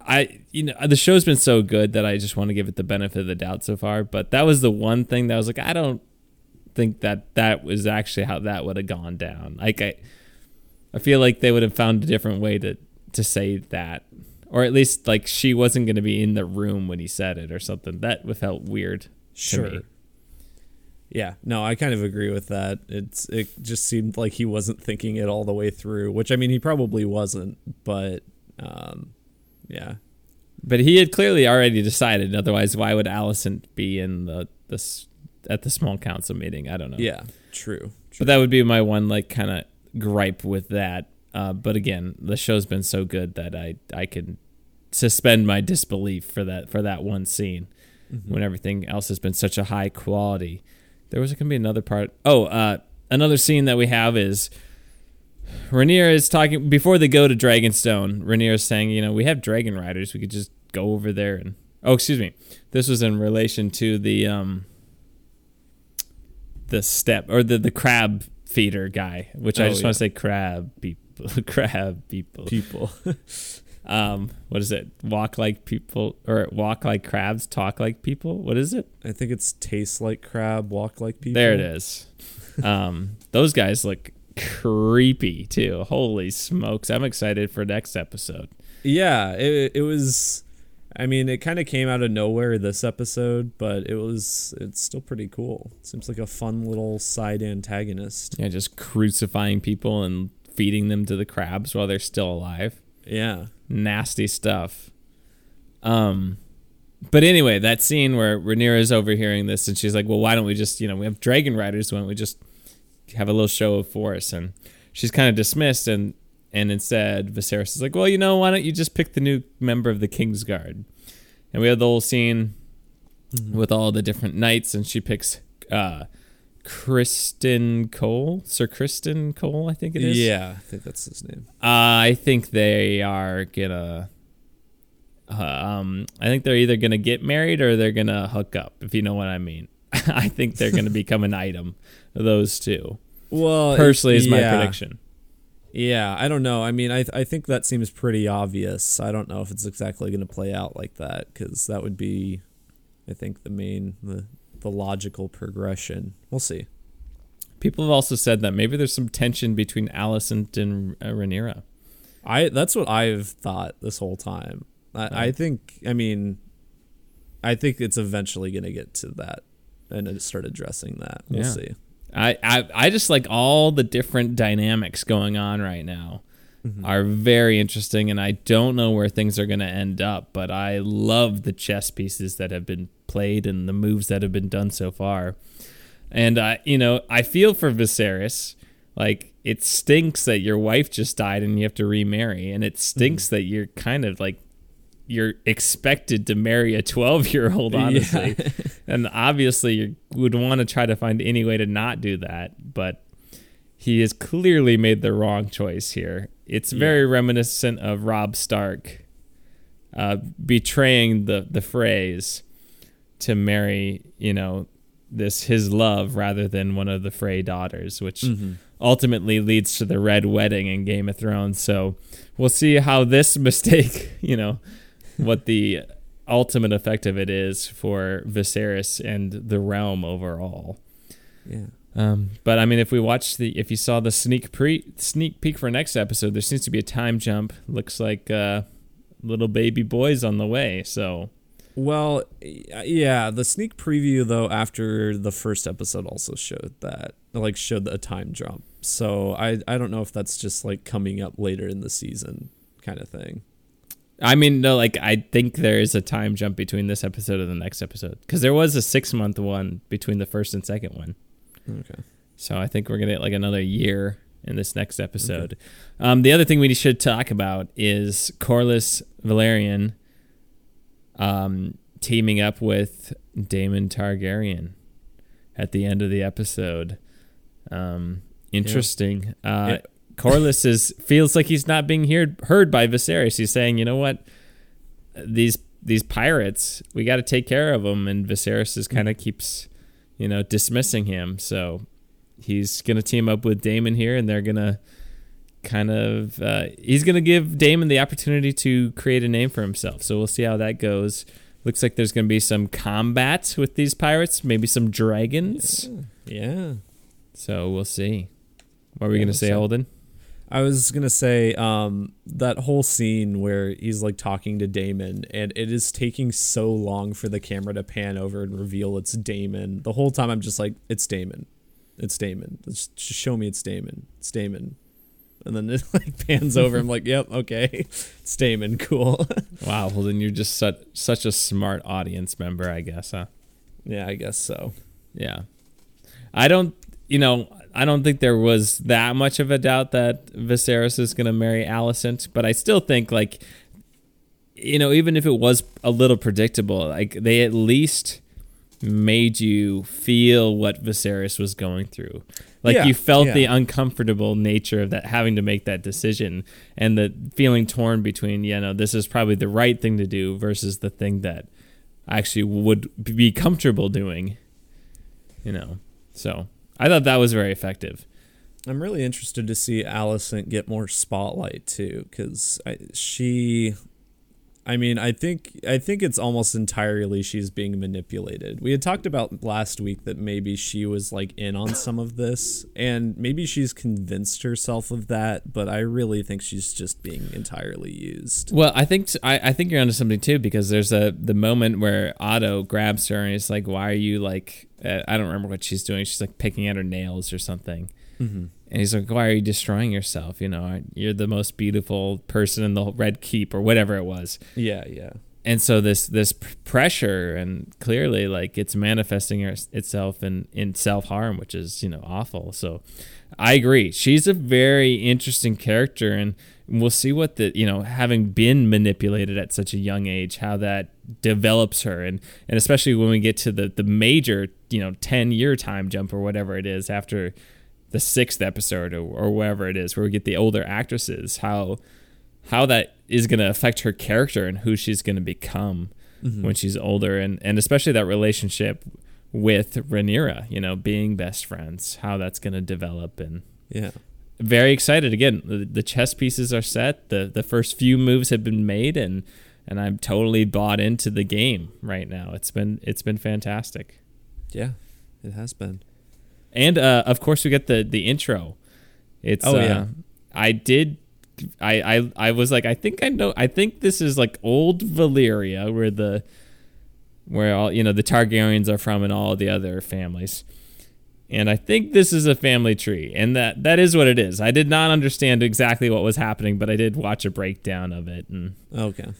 S2: I you know the show's been so good that I just want to give it the benefit of the doubt so far. But that was the one thing that I was like, I don't think that that was actually how that would have gone down. Like I, I feel like they would have found a different way to to say that, or at least like she wasn't going to be in the room when he said it or something. That felt weird. Sure.
S1: Yeah, no, I kind of agree with that. It's it just seemed like he wasn't thinking it all the way through, which I mean he probably wasn't, but um, yeah.
S2: But he had clearly already decided. Otherwise, why would Alicent be in the this at the small council meeting. I don't know.
S1: Yeah, true. true.
S2: But that would be my one like kind of gripe with that. Uh, but again, the show's been so good that I I can suspend my disbelief for that for that one scene mm-hmm. when everything else has been such a high quality. There was going to be another part. Oh, uh, another scene that we have is Rhaenyra is talking before they go to Dragonstone. Rhaenyra is saying, you know, we have dragon riders. We could just go over there and. Oh, excuse me. This was in relation to the um, the step or the the crab feeder guy, which oh, I just yeah. want to say crab people, crab people,
S1: people.
S2: um, what is it? Walk like people or walk like crabs, talk like people. What is it?
S1: I think it's taste like crab, walk like people.
S2: There it is. um, those guys look creepy too. Holy smokes! I'm excited for next episode.
S1: Yeah, it it was I mean, it kind of came out of nowhere this episode, but it was it's still pretty cool. Seems like a fun little side antagonist.
S2: Yeah, just crucifying people and feeding them to the crabs while they're still alive.
S1: Yeah.
S2: Nasty stuff. Um but anyway, that scene where Rhaenyra is overhearing this and she's like, "Well, why don't we just, you know, we have dragon riders, why don't we just have a little show of force?" And she's kind of dismissed and and instead Viserys is like, well, you know, why don't you just pick the new member of the King's Guard? And we have the whole scene mm-hmm. with all the different knights, and she picks uh, Criston Cole, Sir Criston Cole, I think it is.
S1: Yeah, I think that's his name.
S2: Uh, I think they are gonna. Uh, um, I think they're either gonna get married or they're gonna hook up. If you know what I mean. I think they're gonna become an item. Those two.
S1: Well,
S2: personally, is yeah. my prediction.
S1: Yeah, I don't know. I mean, I I think that seems pretty obvious. I don't know if it's exactly going to play out like that because that would be, I think, the main the the logical progression. We'll see.
S2: People have also said that maybe there's some tension between Alicent and uh, Rhaenyra.
S1: I that's what I've thought this whole time. I, I think. I mean, I think it's eventually going to get to that and start addressing that. We'll
S2: Yeah.
S1: see.
S2: I, I I just like all the different dynamics going on right now mm-hmm. are very interesting, and I don't know where things are going to end up. But I love the chess pieces that have been played and the moves that have been done so far. And I, you know, I feel for Viserys. Like it stinks that your wife just died and you have to remarry, and it stinks mm-hmm. that you're kind of like you're expected to marry a 12 year old honestly. And obviously you would want to try to find any way to not do that but he has clearly made the wrong choice here. It's very reminiscent of Robb Stark uh, betraying the the Freys to marry you know this his love rather than one of the Frey daughters which ultimately leads to the red wedding in game of thrones. So we'll see how this mistake you know what the ultimate effect of it is for Viserys and the realm overall.
S1: Yeah.
S2: Um, but I mean, if we watch the, if you saw the sneak pre sneak peek for next episode, there seems to be a time jump. Looks like uh, little baby boys on the way. So
S1: Well, yeah, the sneak preview though after the first episode also showed that like showed a time jump. So I I don't know if that's just like coming up later in the season kind of thing.
S2: I mean, no, like I think there is a time jump between this episode and the next episode because there was a six month one between the first and second one.
S1: Okay.
S2: So I think we're gonna get like another year in this next episode. Um, the other thing we should talk about is Corlys Velaryon um, teaming up with Daemon Targaryen at the end of the episode. Um, interesting. Uh,
S1: Yeah.
S2: Corlys is feels like he's not being heard heard by Viserys. He's saying, you know what, these these pirates, we got to take care of them, and Viserys is kind of keeps, you know, dismissing him. So he's gonna team up with Daemon here, and they're gonna kind of uh, he's gonna give Daemon the opportunity to create a name for himself. So we'll see how that goes. Looks like there's gonna be some combat with these pirates, maybe some dragons.
S1: Yeah.
S2: So we'll see. What are we
S1: Yeah,
S2: gonna say,
S1: so-
S2: Holden?
S1: I was gonna say um, that whole scene where he's like talking to Daemon, and it is taking so long for the camera to pan over and reveal it's Daemon. The whole time I'm just like, it's Daemon, it's Daemon. Just, just show me it's Daemon. It's Daemon. And then it like pans over. I'm like, yep, okay, it's Daemon. Cool.
S2: Wow, Holden, you're just such such a smart audience member, I guess, huh?
S1: yeah, I guess so.
S2: Yeah. I don't, you know, I don't think there was that much of a doubt that Viserys is going to marry Alicent, but I still think, like, you know, even if it was a little predictable, like, they at least made you feel what Viserys was going through. Like,
S1: Yeah,
S2: you felt the uncomfortable nature of that, having to make that decision, and the feeling torn between, you know, this is probably the right thing to do versus the thing that I actually would be comfortable doing you know. So I thought that was very effective.
S1: I'm really interested to see Alicent get more spotlight too, because she, I mean, I think I think it's almost entirely she's being manipulated. We had talked about last week that maybe she was like in on some of this, and maybe she's convinced herself of that. But I really think she's just being entirely used.
S2: Well, I think I, I think you're onto something too because there's a the moment where Otto grabs her and he's like, "Why are you like?" Uh, I don't remember what she's doing. She's like picking at her nails or something.
S1: Mm-hmm.
S2: And he's like, "Why are you destroying yourself? You know, you're the most beautiful person in the Red Keep or whatever it was."
S1: Yeah, yeah,
S2: and so this this pressure and clearly like it's manifesting itself in in self harm, which is you know awful. So I agree. She's a very interesting character, and we'll see what the you know having been manipulated at such a young age, how that develops her, and and especially when we get to the the major you know ten year time jump or whatever it is after the sixth episode or, or wherever it is where we get the older actresses how how that is going to affect her character and who she's going to become mm-hmm. when she's older. And and especially that relationship with Rhaenyra, you know, being best friends, how that's going to develop and
S1: yeah.
S2: Very excited again. The, the chess pieces are set. The the first few moves have been made and and I'm totally bought into the game right now. It's been it's been fantastic.
S1: Yeah, it has been.
S2: And uh, of course, we get the the intro. It's
S1: Oh,
S2: uh,
S1: yeah.
S2: I did. I, I I was like, I think I know. I think this is like old Valyria, where the where all you know the Targaryens are from and all the other families. And I think this is a family tree, and that that is what it is. I did not understand exactly what was happening, but I did watch a breakdown of it and
S1: Okay.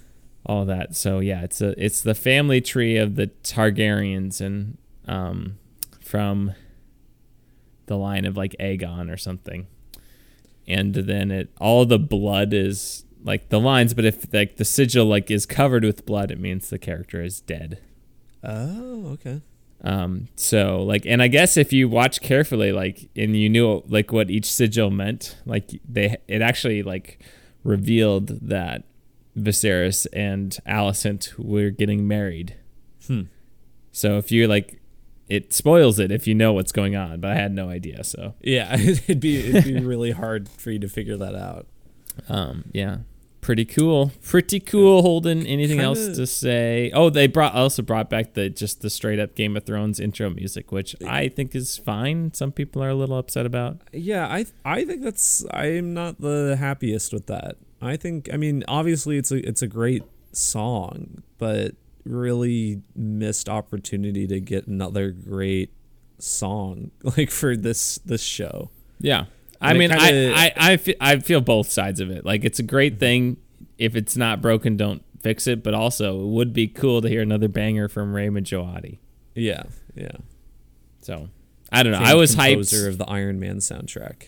S2: all that. So yeah, it's a it's the family tree of the Targaryens and um from the line of like Aegon or something. And then it all the blood is like the lines, but if like the sigil like is covered with blood, it means the character is dead.
S1: Oh, okay.
S2: Um, so like, and I guess if you watch carefully, like, and you knew like what each sigil meant, like they, it actually like revealed that Viserys and Alicent were getting married.
S1: Hmm.
S2: So if you like, it spoils it if you know what's going on, but I had no idea. So,
S1: Yeah, it'd be it'd be really hard for you to figure that out.
S2: um, yeah, pretty cool, pretty cool. Holden, anything
S1: Kinda-
S2: else to say? Oh, they brought also brought back the just the straight up Game of Thrones intro music, which I think is fine. Some people are a little upset about.
S1: Yeah, I I think that's I'm not the happiest with that. I think I mean obviously it's a it's a great song, but really missed opportunity to get another great song like for this this show.
S2: Yeah. I mean,
S1: kinda-
S2: I, I, I, feel, I feel both sides of it. Like, it's a great thing. If it's not broken, don't fix it. But also, it would be cool to hear another banger from Ramin Djawadi.
S1: Yeah, yeah.
S2: So, I don't know. I was
S1: composer
S2: hyped.
S1: of the Iron Man soundtrack.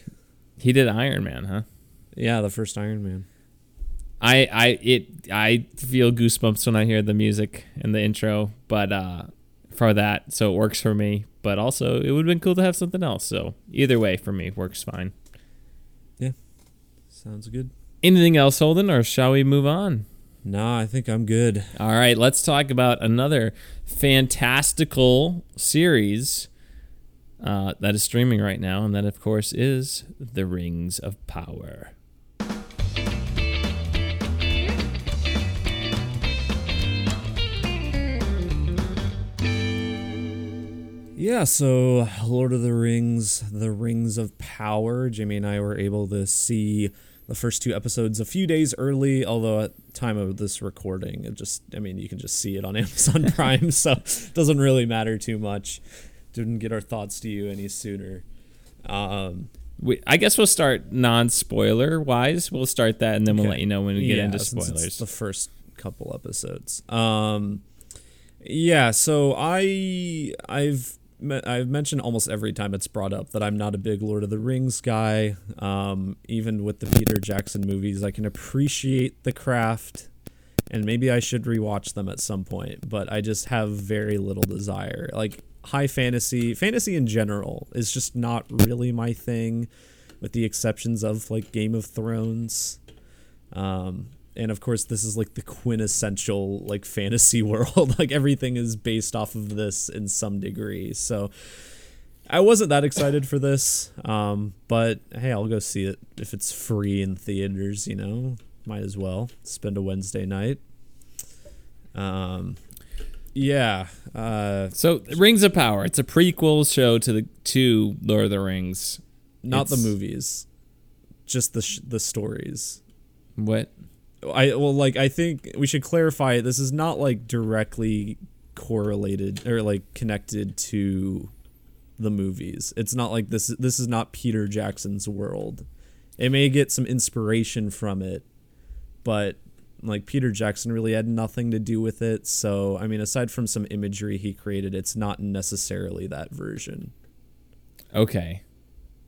S2: he did Iron Man, huh?
S1: Yeah, the first Iron Man.
S2: I, I, it, I feel goosebumps when I hear the music and the intro, but uh, for that, so it works for me. But also, it would have been cool to have something else. So either way, for me, works fine.
S1: Sounds good.
S2: Anything else, Holden, or shall we move on?
S1: Nah, I think I'm good.
S2: All right, let's talk about another fantastical series uh, that is streaming right now, and that, of course, is The Rings of Power.
S1: Yeah, so Lord of the Rings, The Rings of Power. Jimmy and I were able to see the first two episodes a few days early, although at time of this recording, it just I mean, you can just see it on Amazon Prime, so it doesn't really matter too much. Didn't get our thoughts to you any sooner. Um
S2: We, I guess we'll start non-spoiler wise. We'll start that, and then we'll let you know when we get
S1: yeah,
S2: into spoilers.
S1: the first couple episodes. Um, yeah. So I I've I've mentioned almost every time it's brought up that I'm not a big Lord of the Rings guy. Um, even with the Peter Jackson movies, I can appreciate the craft. And maybe I should rewatch them at some point, but I just have very little desire. Like high fantasy, fantasy in general is just not really my thing, with the exceptions of like Game of Thrones. Um, and of course, this is like the quintessential like fantasy world. like everything is based off of this in some degree. So I wasn't that excited for this. Um, but hey, I'll go see it if it's free in theaters. You know, might as well spend a Wednesday night. Um, yeah. Uh,
S2: so, Rings of Power. It's a prequel show to the to Lord of the Rings.
S1: not the movies, just the sh- the stories.
S2: What?
S1: I well, like I think we should clarify. This is not like directly correlated or like connected to the movies. It's not like this. This is not Peter Jackson's world. It may get some inspiration from it, but like Peter Jackson really had nothing to do with it. So I mean, aside from some imagery he created, it's not necessarily that version.
S2: Okay.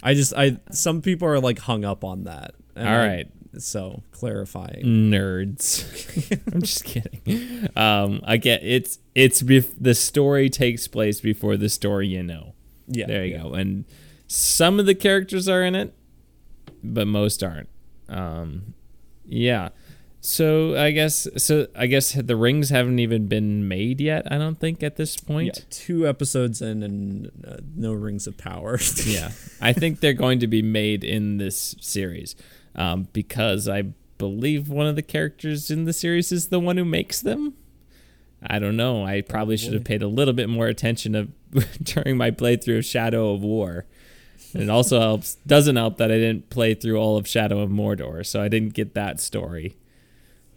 S1: I just I some people are like hung up on that.
S2: All right.
S1: So clarifying.
S2: nerds. I'm just kidding. Um, I get it's it's bef- the story takes place before the story you know.
S1: Yeah,
S2: There you
S1: yeah.
S2: go. And some of the characters are in it, but most aren't. Um, yeah. So I guess so. I guess the rings haven't even been made yet. I don't think at this point.
S1: Yeah, two episodes in and uh, no rings of power.
S2: Yeah, I think they're going to be made in this series um, because I believe one of the characters in the series is the one who makes them. I don't know. I probably should have paid a little bit more attention of, during my playthrough of Shadow of War. And it also helps doesn't help that I didn't play through all of Shadow of Mordor, so I didn't get that story.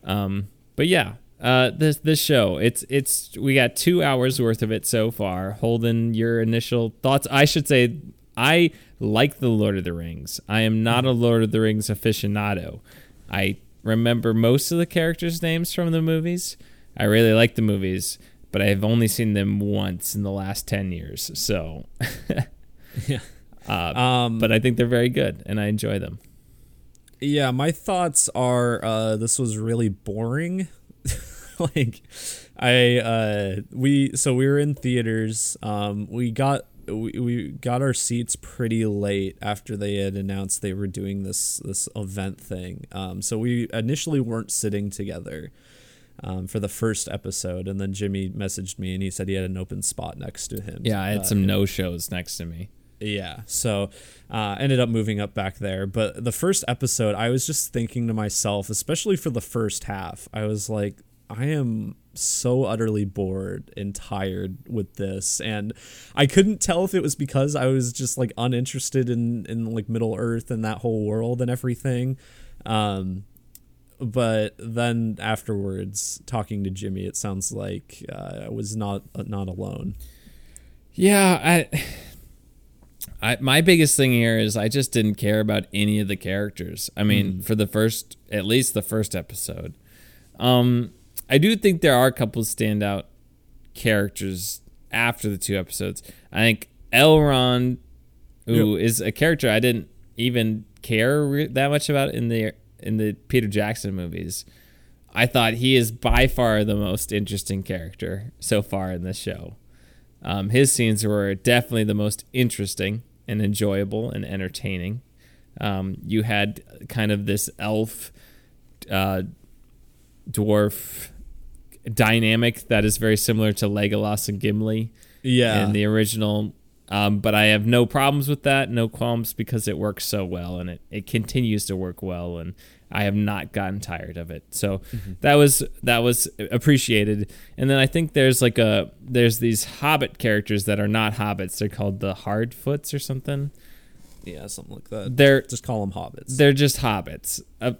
S2: Um, but yeah, Uh, this this show, it's it's we got two hours worth of it so far. Holden, your initial thoughts? I should say I like the Lord of the Rings. I am not a Lord of the Rings aficionado. I remember most of the characters' names from the movies. I really like the movies, but I've only seen them once in the last ten years. So,
S1: Yeah.
S2: uh,
S1: Um,
S2: but I think they're very good, and I enjoy them.
S1: Yeah, my thoughts are uh, this was really boring. like, I uh, we so we were in theaters. Um, we got we, we got our seats pretty late after they had announced they were doing this this event thing. Um, so we initially weren't sitting together. Um, for the first episode, and then Jimmy messaged me and he said he had an open spot next to him.
S2: Yeah, I had
S1: Uh,
S2: some no shows next to me.
S1: yeah. So uh, ended up moving up back there. But the first episode, I was just thinking to myself, especially for the first half, I was like, I am so utterly bored and tired with this. And I couldn't tell if it was because I was just like uninterested in, in like Middle Earth and that whole world and everything. Um, but then afterwards, talking to Jimmy, it sounds like uh, I was not not alone.
S2: Yeah, I, I my biggest thing here is I just didn't care about any of the characters. I mean, for the first at least the first episode. Um I do think there are a couple standout characters after the two episodes. I think Elrond who is a character I didn't even care re- that much about in the in the Peter Jackson movies. I thought he is by far the most interesting character so far in this show. Um, his scenes were definitely the most interesting and enjoyable and entertaining. Um, you had kind of this elf, uh, dwarf dynamic that is very similar to Legolas and Gimli
S1: Yeah.
S2: in the original. Um, but I have no problems with that, no qualms because it works so well and it, it continues to work well and I have not gotten tired of it. So that was that was appreciated. And then I think there's like a there's these hobbit characters that are not hobbits. They're called the Harfoots or something.
S1: Yeah, something like that.
S2: They're
S1: just call them hobbits.
S2: they're just hobbits. Uh,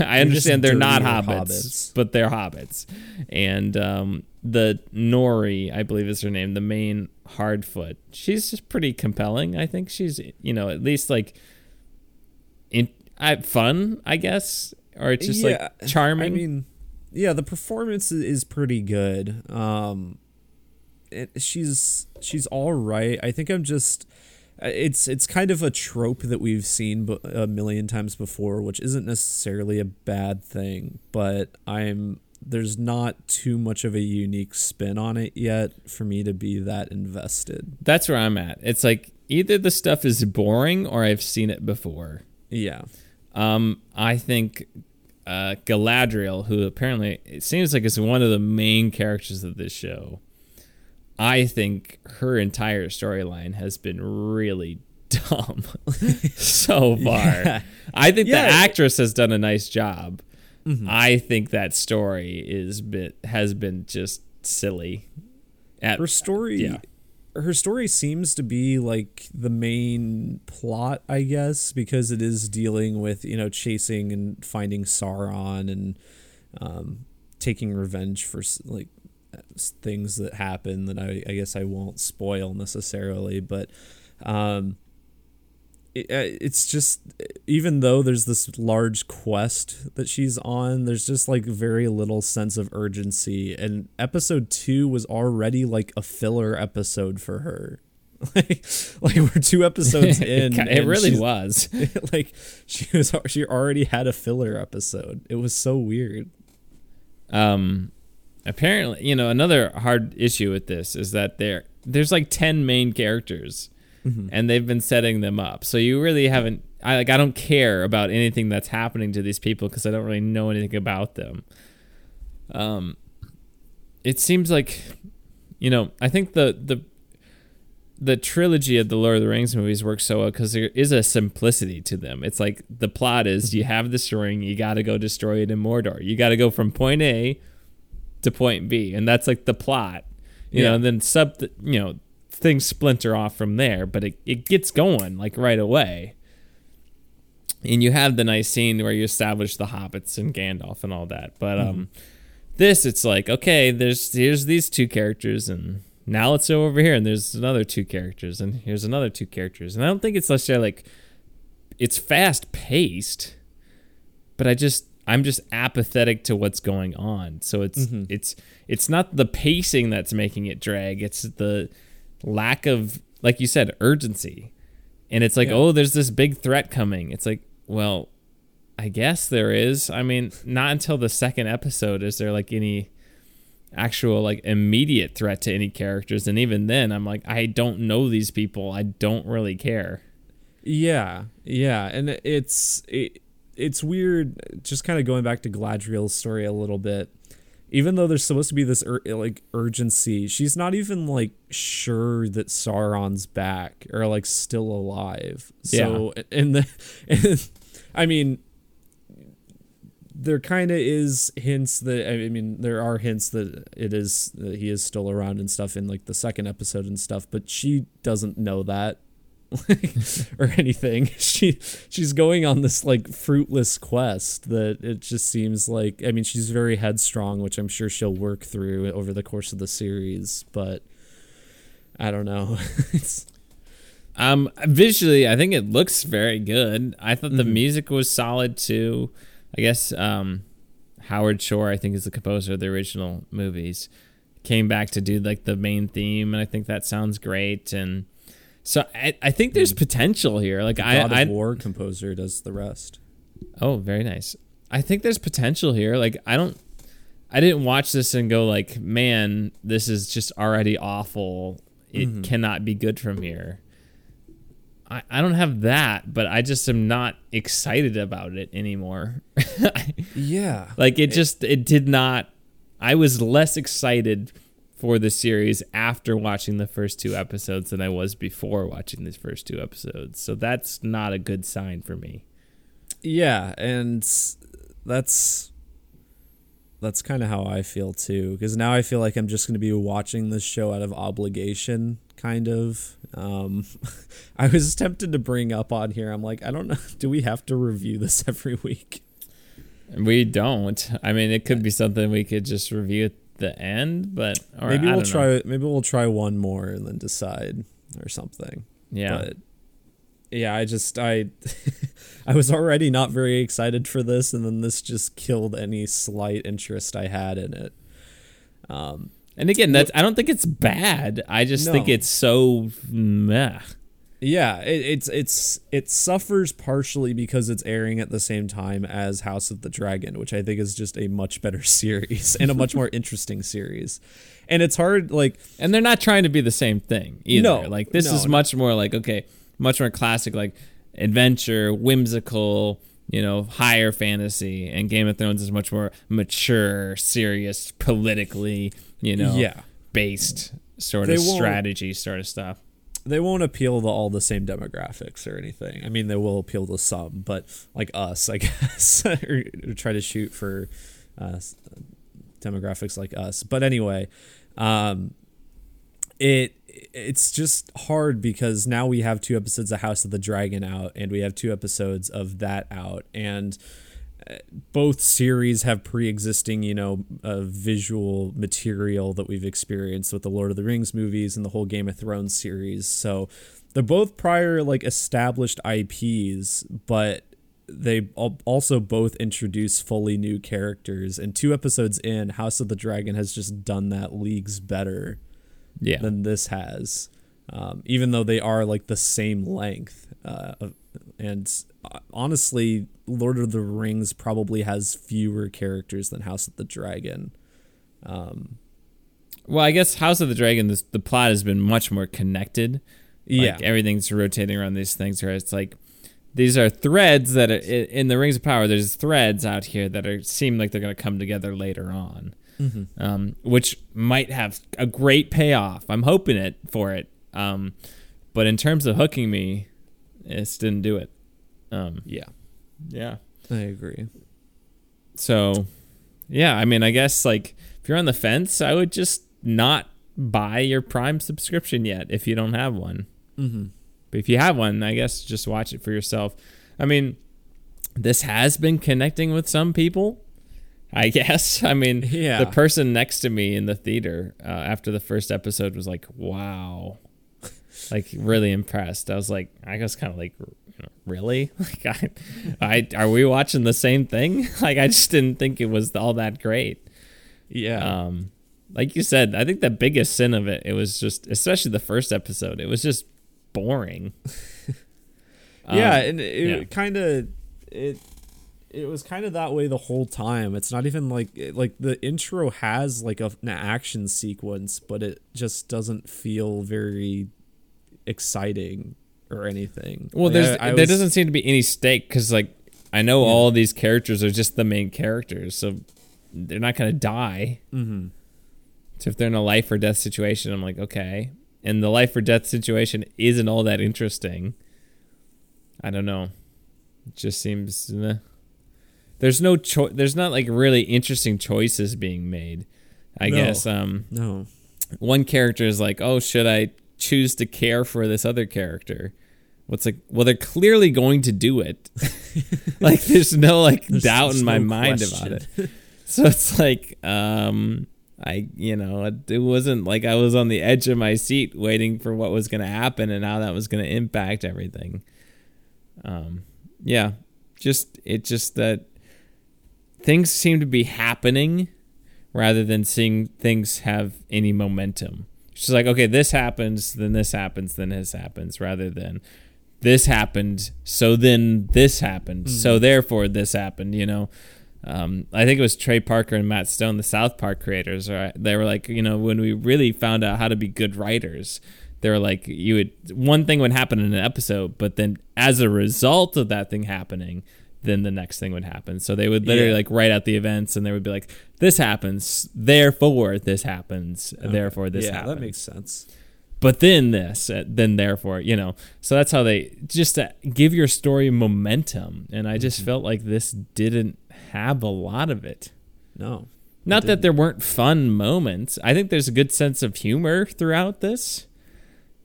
S2: I understand they're not hobbits,
S1: hobbits.
S2: but they're hobbits. And um, the Nori, I believe is her name, the main Harfoot. She's just pretty compelling. I think she's you know at least like in I, fun, I guess, or it's just
S1: Yeah,
S2: like charming.
S1: I mean, yeah, the performance is pretty good. Um, it, she's she's all right. I think I'm just. It's it's kind of a trope that we've seen a million times before, which isn't necessarily a bad thing. But I'm there's not too much of a unique spin on it yet for me to be that invested.
S2: That's where I'm at. It's like either the stuff is boring or I've seen it before.
S1: Yeah,
S2: Um, I think uh, Galadriel, who apparently it seems like is one of the main characters of this show, I think her entire storyline has been really dumb so far.
S1: Yeah.
S2: I think
S1: Yeah.
S2: the actress has done a nice job.
S1: Mm-hmm.
S2: I think that story is bit has been just silly. At,
S1: her story
S2: yeah.
S1: her story seems to be like the main plot i guess because it is dealing with you know chasing and finding sauron and um, taking revenge for like things that happen that I, I guess i won't spoil necessarily but um it, uh, it's just even though there's this large quest that she's on there's just like very little sense of urgency and episode 2 was already like a filler episode for her. Like like we're two episodes in
S2: it really was.
S1: like she was she already had a filler episode. It was so weird.
S2: Um apparently you know another hard issue with this is that there there's like 10 main characters and they've been setting them up so you really haven't i like i don't care about anything that's happening to these people because i don't really know anything about them um it seems like you know i think the the the trilogy of the Lord of the Rings movies works so well because there is a simplicity to them. It's like the plot is you have this ring, you got to go destroy it in Mordor. You got to go from point A to point B, and that's like the plot, you know. And then sub, you know, things splinter off from there, but it it gets going like right away. And you have the nice scene where you establish the hobbits and Gandalf and all that, but um, This it's like okay, there's here's these two characters and now let's go over here and there's another two characters and here's another two characters and I don't think it's necessarily like it's fast paced, but I just I'm just apathetic to what's going on. So it's
S1: Mhm.
S2: it's it's not the pacing that's making it drag. It's the lack of like you said urgency. And it's like,
S1: Yeah.
S2: "Oh, there's this big threat coming." It's like, "Well, I guess there is. I mean, not until the second episode is there like any actual like immediate threat to any characters and even then I'm like I don't know these people. I don't really care.
S1: Yeah, yeah, and it's it, it's weird. Just kind of going back to Galadriel's story a little bit. Even though there's supposed to be this ur- like urgency, she's not even like sure that Sauron's back or like still alive. So and the and, I mean there kind of is hints that I mean there are hints that it is that he is still around and stuff in like the second episode and stuff, but she doesn't know that or anything. She she's going on this like fruitless quest that it just seems like I mean she's very headstrong, which I'm sure she'll work through over the course of the series, but I don't know. it's
S2: Um, visually, I think it looks very good. I thought the
S1: Mhm.
S2: music was solid too. I guess um, Howard Shore, I think, is the composer of the original movies. Came back to do like the main theme, and I think that sounds great. And so I, I think there's potential here. Like I,
S1: God of
S2: I,
S1: War composer does the rest.
S2: oh, very nice. I think there's potential here. Like I don't, I didn't watch this and go like, man, this is just already awful. It
S1: Mhm.
S2: cannot be good from here. I, I don't have that, but I just am not excited about it anymore.
S1: Yeah.
S2: like it just it did not I was less excited for the series after watching the first two episodes than I was before watching these first two episodes. So that's not a good sign for me.
S1: Yeah, and that's that's kind of how I feel too because now I feel like I'm just going to be watching this show out of obligation kind of. Um I was tempted to bring up on here. I'm like, I don't know, do we have to review this every week?
S2: We don't. I mean, it could be something we could just review the end, but
S1: maybe
S2: I
S1: we'll
S2: don't
S1: try
S2: know.
S1: maybe we'll try one more and then decide or something.
S2: Yeah.
S1: But yeah, I just I I was already not very excited for this and then this just killed any slight interest I had in it. Um
S2: and again, that's I don't think it's bad. I just think it's so meh.
S1: Yeah, it, it's it's it suffers partially because it's airing at the same time as House of the Dragon, which I think is just a much better series and a much more interesting series. And it's hard like
S2: And they're not trying to be the same thing either.
S1: No,
S2: like this
S1: no,
S2: is
S1: no.
S2: much more like okay, much more classic like adventure, whimsical, you know, higher fantasy and Game of Thrones is much more mature, serious, politically, you know,
S1: yeah.
S2: based sort
S1: They
S2: of strategy sort of stuff.
S1: They won't appeal to all the same demographics or anything. I mean, they will appeal to some, but like us, I guess, or, or try to shoot for uh, demographics like us. But anyway, um, it it's just hard because now we have two episodes of House of the Dragon out, and we have two episodes of that out, and both series have pre-existing, you know, uh, visual material that we've experienced with the Lord of the Rings movies and the whole Game of Thrones series. So they're both prior like established IPs, but they also both introduce fully new characters. And two episodes in, House of the Dragon has just done that leagues better
S2: Yeah.
S1: than this has, um, even though they are like the same length. Uh, and uh, honestly, Lord of the Rings probably has fewer characters than House of the Dragon. Um,
S2: Well, I guess House of the Dragon, this, the plot has been much more connected.
S1: yeah,
S2: Like everything's rotating around these things where it's like these are threads that are in the Rings of Power. There's threads out here that are seem like they're going to come together later on,
S1: Mhm.
S2: um, which might have a great payoff. I'm hoping it for it. Um, but in terms of hooking me, it just didn't do it. Um,
S1: yeah,
S2: yeah.
S1: I agree.
S2: So, yeah, I mean, I guess like if you're on the fence, I would just not buy your Prime subscription yet if you don't have one.
S1: Mm-hmm.
S2: But if you have one, I guess just watch it for yourself. I mean, this has been connecting with some people. I guess. I mean,
S1: Yeah.
S2: the person next to me in the theater uh, after the first episode was like, "Wow," like really impressed. I was like, I was kind of like, really? Like, I, I, are we watching the same thing? Like, I just didn't think it was all that great.
S1: Yeah.
S2: Um, like you said, I think the biggest sin of it, it was just, especially the first episode, it was just boring.
S1: yeah,
S2: Um,
S1: and it
S2: yeah.
S1: kind of it it was kind of that way the whole time. It's not even like like the intro has like a, an action sequence, but it just doesn't feel very exciting or anything.
S2: Well,
S1: Like,
S2: there's
S1: I- I
S2: there
S1: was-
S2: doesn't seem to be any stake because like I know all these characters are just the main characters, so they're not gonna die.
S1: Mhm.
S2: So if they're in a life or death situation, I'm like, okay. And the life or death situation isn't all that interesting. I don't know. It just seems. eh. There's no choice. There's not like really interesting choices being made. I
S1: No.
S2: guess. Um,
S1: no.
S2: one character is like, oh, should I choose to care for this other character? What's like, well, they're clearly going to do it. like, there's no like
S1: There's-
S2: doubt in my
S1: no
S2: mind
S1: question.
S2: about it. So it's like, um, I, you know, it, it wasn't like I was on the edge of my seat waiting for what was going to happen and how that was going to impact everything. Um, yeah, just, it just that things seem to be happening rather than seeing things have any momentum. She's like, okay, this happens, then this happens, then this happens, rather than this happened, so then this happened, so therefore this happened, you know. Um, I think it was Trey Parker and Matt Stone, the South Park creators. Right? They were like, you know, when we really found out how to be good writers, they were like, you would one thing would happen in an episode, but then as a result of that thing happening, then the next thing would happen. So they would literally
S1: Yeah.
S2: like write out the events, and they would be like, this happens, therefore this happens, therefore this
S1: yeah,
S2: happens
S1: that makes sense.
S2: but then this, uh, then therefore, you know. So that's how they just to give your story momentum. And I just felt like this didn't have a lot of it.
S1: No.
S2: Not that there weren't fun moments. I think there's a good sense of humor throughout this.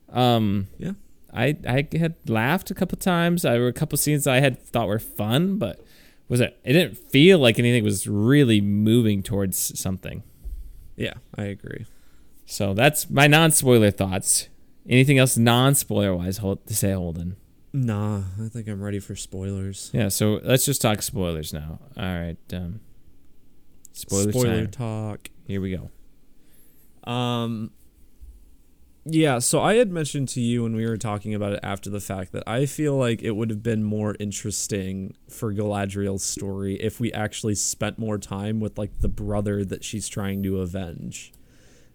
S2: Um,
S1: Yeah.
S2: I I had laughed a couple times. There were a couple scenes I had thought were fun, but was it? It didn't feel like anything was really moving towards something.
S1: Yeah, I agree.
S2: So that's my non-spoiler thoughts. Anything else non-spoiler wise hold, to say, Holden?
S1: Nah, I think I'm ready for spoilers.
S2: Yeah. So let's just talk spoilers now. All right. Um, spoiler,
S1: Spoiler
S2: time.
S1: talk.
S2: Here we go.
S1: Um yeah, so I had mentioned to you when we were talking about it after the fact that I feel like it would have been more interesting for Galadriel's story if we actually spent more time with like the brother that she's trying to avenge.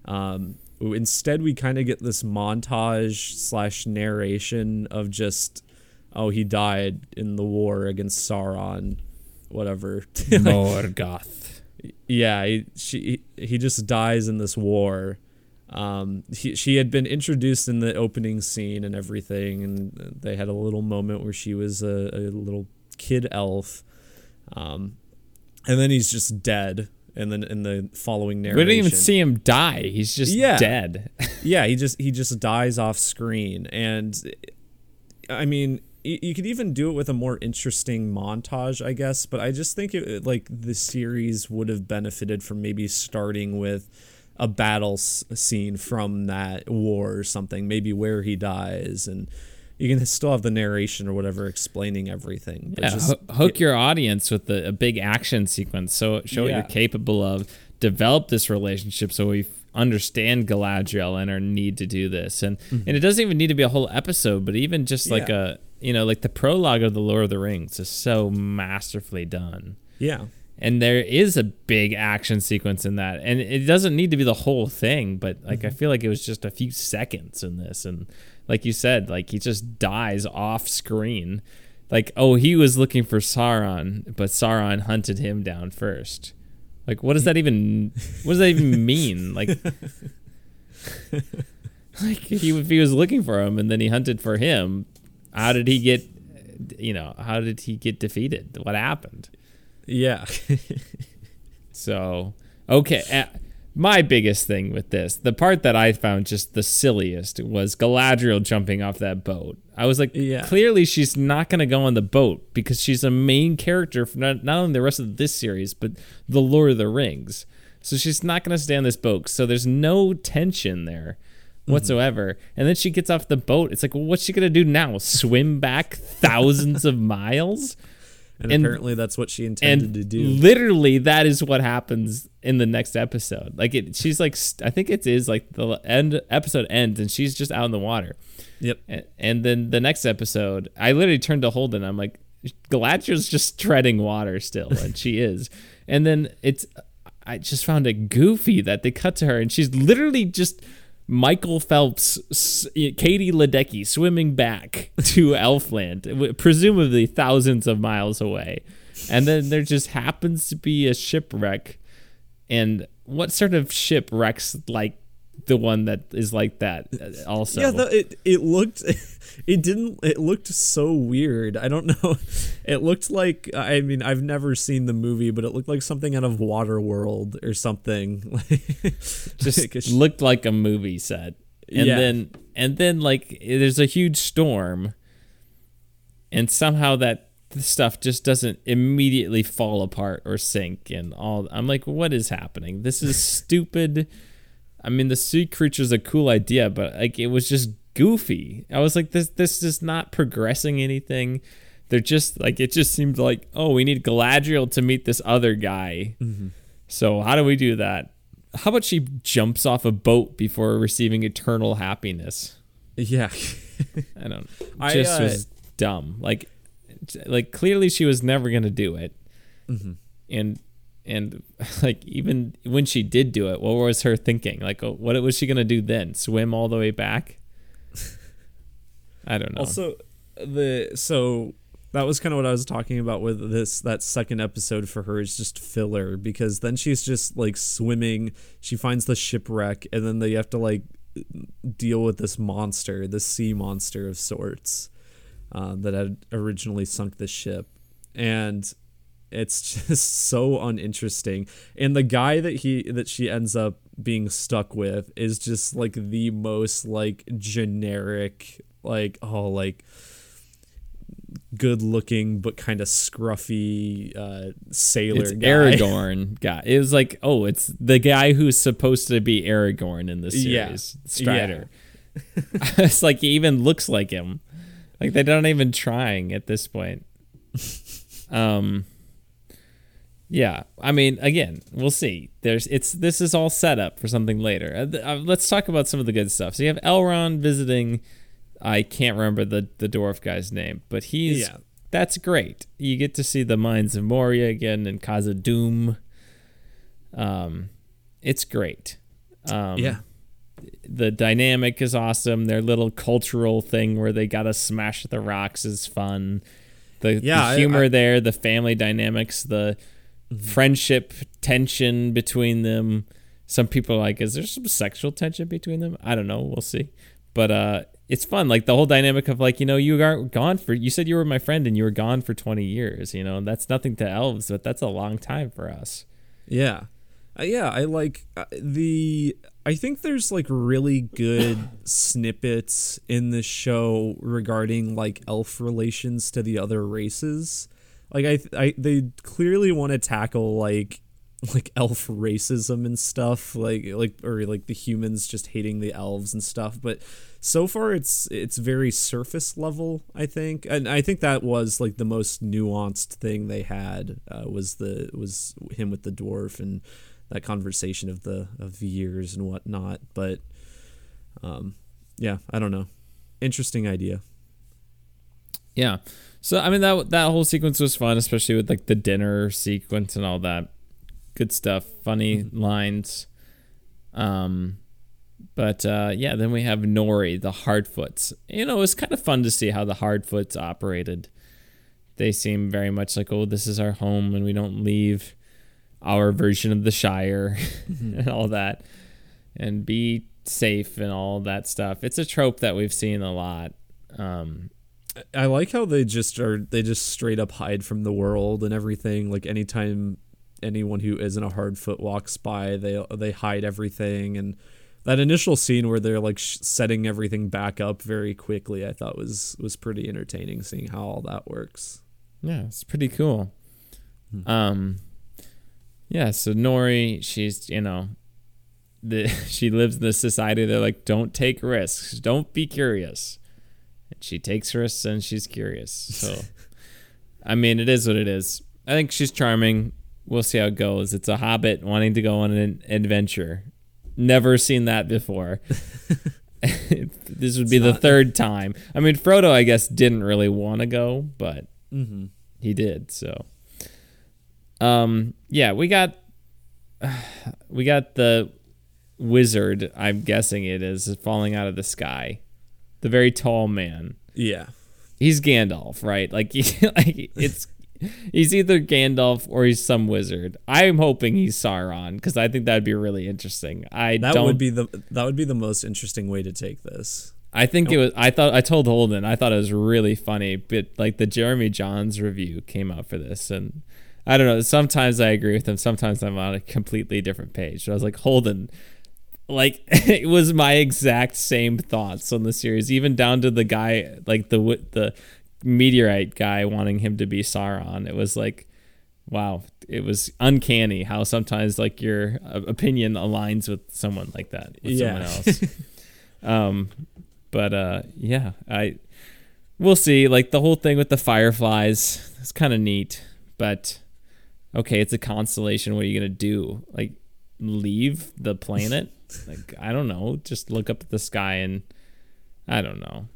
S1: Um, instead, we kind of get this montage slash narration of just, oh, he died in the war against Sauron, whatever.
S2: Morgoth.
S1: yeah he, she he just dies in this war um he, she had been introduced in the opening scene and everything and they had a little moment where she was a, a little kid elf um and then he's just dead and then in the following
S2: narrative.
S1: We
S2: didn't even see him die. He's just
S1: Yeah.
S2: dead.
S1: yeah he just he just dies off screen and i mean you could even do it with a more interesting montage i guess but i just think it like the series would have benefited from maybe starting with a battle s- scene from that war or something maybe where he dies and you can still have the narration or whatever explaining everything but
S2: Yeah,
S1: just
S2: hoo- hook your audience with a, a big action sequence. So show what you're capable of. Develop this relationship so we understand Galadriel and our need to do this. And and it doesn't even need to be a whole episode, but even just like
S1: Mm-hmm. Yeah.
S2: a you know like the prologue of the Lord of the Rings is so masterfully done.
S1: yeah
S2: And there is a big action sequence in that, and it doesn't need to be the whole thing. But like I mm-hmm. feel like it was just a few seconds in this, and like you said, like he just dies off screen. Like, oh, he was looking for Sauron, but Sauron hunted him down first. Like, what does that even? What does that even mean? Like, like he if he was looking for him and then he hunted for him, how did he get? You know, how did he get defeated? What happened?
S1: Yeah
S2: So okay, uh, my biggest thing with this, the part that I found just the silliest was Galadriel jumping off that boat. I was like,
S1: Yeah.
S2: clearly she's not going to go on the boat because she's a main character for not, not only the rest of this series, but the Lord of the Rings. So she's not going to stay on this boat. So there's no tension there whatsoever. And then she gets off the boat. It's like, well, what's she going to do now? Swim back thousands of miles?
S1: And,
S2: And-
S1: apparently that's what she intended to do.
S2: literally that is what happens in the next episode like it she's like st- i think it is like the end episode ends and she's just out in the water
S1: Yep.
S2: and, and then the next episode i literally turned to holden i'm like galadriel's just treading water still and she is and then it's i just found it goofy that they cut to her and she's literally just Michael Phelps, Katie Ledecky swimming back to Elfland, presumably thousands of miles away. And then there just happens to be a shipwreck. And what sort of shipwrecks like the one that is like that uh, also?
S1: Yeah, it it looked it didn't it looked so weird. I don't know. It looked like I mean I've never seen the movie, but it looked like something out of Waterworld or something.
S2: just
S1: Like sh-
S2: looked like a movie set. And
S1: Yeah.
S2: then and then like there's a huge storm and somehow that stuff just doesn't immediately fall apart or sink and all I'm like what is happening? This is stupid. I mean the sea creature's a cool idea, but like it was just goofy. I was like this this is not progressing anything. They're just like it just seemed like, oh, we need Galadriel to meet this other guy. So how do we do that? How about she jumps off a boat before receiving eternal happiness?
S1: yeah.
S2: I don't.
S1: I,
S2: just
S1: uh,
S2: was dumb. Like, like clearly she was never gonna do it,
S1: Mm-hmm.
S2: and and like even when she did do it, what was her thinking? Like, oh, what was she gonna do then? Swim all the way back? I don't know.
S1: Also, the so that was kind of what I was talking about with this that second episode for her is just filler because then she's just like swimming. She finds the shipwreck, and then they have to like deal with this monster, this sea monster of sorts, uh, that had originally sunk the ship, and it's just so uninteresting. And the guy that he that she ends up being stuck with is just like the most like generic, like oh like good looking but kind of scruffy uh sailor
S2: it's
S1: guy.
S2: Aragorn guy. It was like, oh, it's the guy who's supposed to be Aragorn in the
S1: Yeah.
S2: series, Strider. it's like he even looks like him. Like they're not even trying at this point. Um. Yeah, I mean, again, we'll see. There's it's this is all set up for something later. Uh, uh, let's talk about some of the good stuff. So you have Elrond visiting. I can't remember the the dwarf guy's name, but he's
S1: Yeah.
S2: that's great. You get to see the mines of Moria again and Khazad-dûm. Um, it's great. Um,
S1: yeah.
S2: the dynamic is awesome. Their little cultural thing where they gotta smash the rocks is fun. The,
S1: Yeah,
S2: the humor
S1: I- Mm-hmm.
S2: there, the family dynamics, the friendship tension between them. Some people are like, is there some sexual tension between them? I don't know. We'll see. But uh, it's fun. Like the whole dynamic of like, you know, you are gone for. You said you were my friend and you were gone for twenty years. You know, that's nothing to elves, but that's a long time for us.
S1: Yeah. Uh, yeah, I like uh, the I think there's like really good snippets in this show regarding like elf relations to the other races. Like I I they clearly want to tackle like like elf racism and stuff like like or like the humans just hating the elves and stuff but so far it's it's very surface level i think. And i think that was like the most nuanced thing they had uh, was the was him with the dwarf and that conversation of the of years and whatnot but um yeah i don't know. Interesting idea.
S2: Yeah. So I mean that that whole sequence was fun, especially with like the dinner sequence and all that. Good stuff, funny lines. Um but uh yeah, then we have Nori, the Harfoots. You know, it was kind of fun to see how the Harfoots operated. They seem very much like, "Oh, this is our home and we don't leave our version of the Shire and all that." And be safe and all that stuff. It's a trope that we've seen a lot. Um
S1: I like how they just are they just straight up hide from the world and everything. Like anytime anyone who isn't a Harfoot walks by, they they hide everything and that initial scene where they're like sh- setting everything back up very quickly, I thought was was pretty entertaining seeing how all that works.
S2: Yeah, it's pretty cool. Hmm. Um yeah, so Nori, she's, you know, the she lives in this society they're like don't take risks, don't be curious. And she takes risks and she's curious. So I mean, it is what it is. I think she's charming. We'll see how it goes. It's a hobbit wanting to go on an adventure. Never seen that before. this would be the third time. I mean, Frodo, I guess, didn't really want to go, but mm-hmm. he did. So, um, yeah, we got we got the wizard. I'm guessing it is falling out of the sky. The very tall man.
S1: Yeah
S2: he's Gandalf, right? Like, he, like it's he's either Gandalf or he's some wizard. I'm hoping he's Sauron because I think that'd be really interesting. I
S1: that
S2: don't,
S1: would be the that would be the most interesting way to take this.
S2: I think it was. I thought I told Holden. I thought it was really funny, but like the Jeremy Jahns review came out for this, and I don't know. Sometimes I agree with him. Sometimes I'm on a completely different page. So I was like, Holden, like it was my exact same thoughts on the series, even down to the guy, like the the meteorite guy wanting him to be Sauron. It was like, wow, it was uncanny how sometimes like your uh, opinion aligns with someone like that, with yeah. someone else. um, but uh, yeah, I we'll see. Like the whole thing with the fireflies, it's kind of neat, but okay, it's a constellation. What are you gonna do? Like leave the planet? like I don't know, just look up at the sky and I don't know.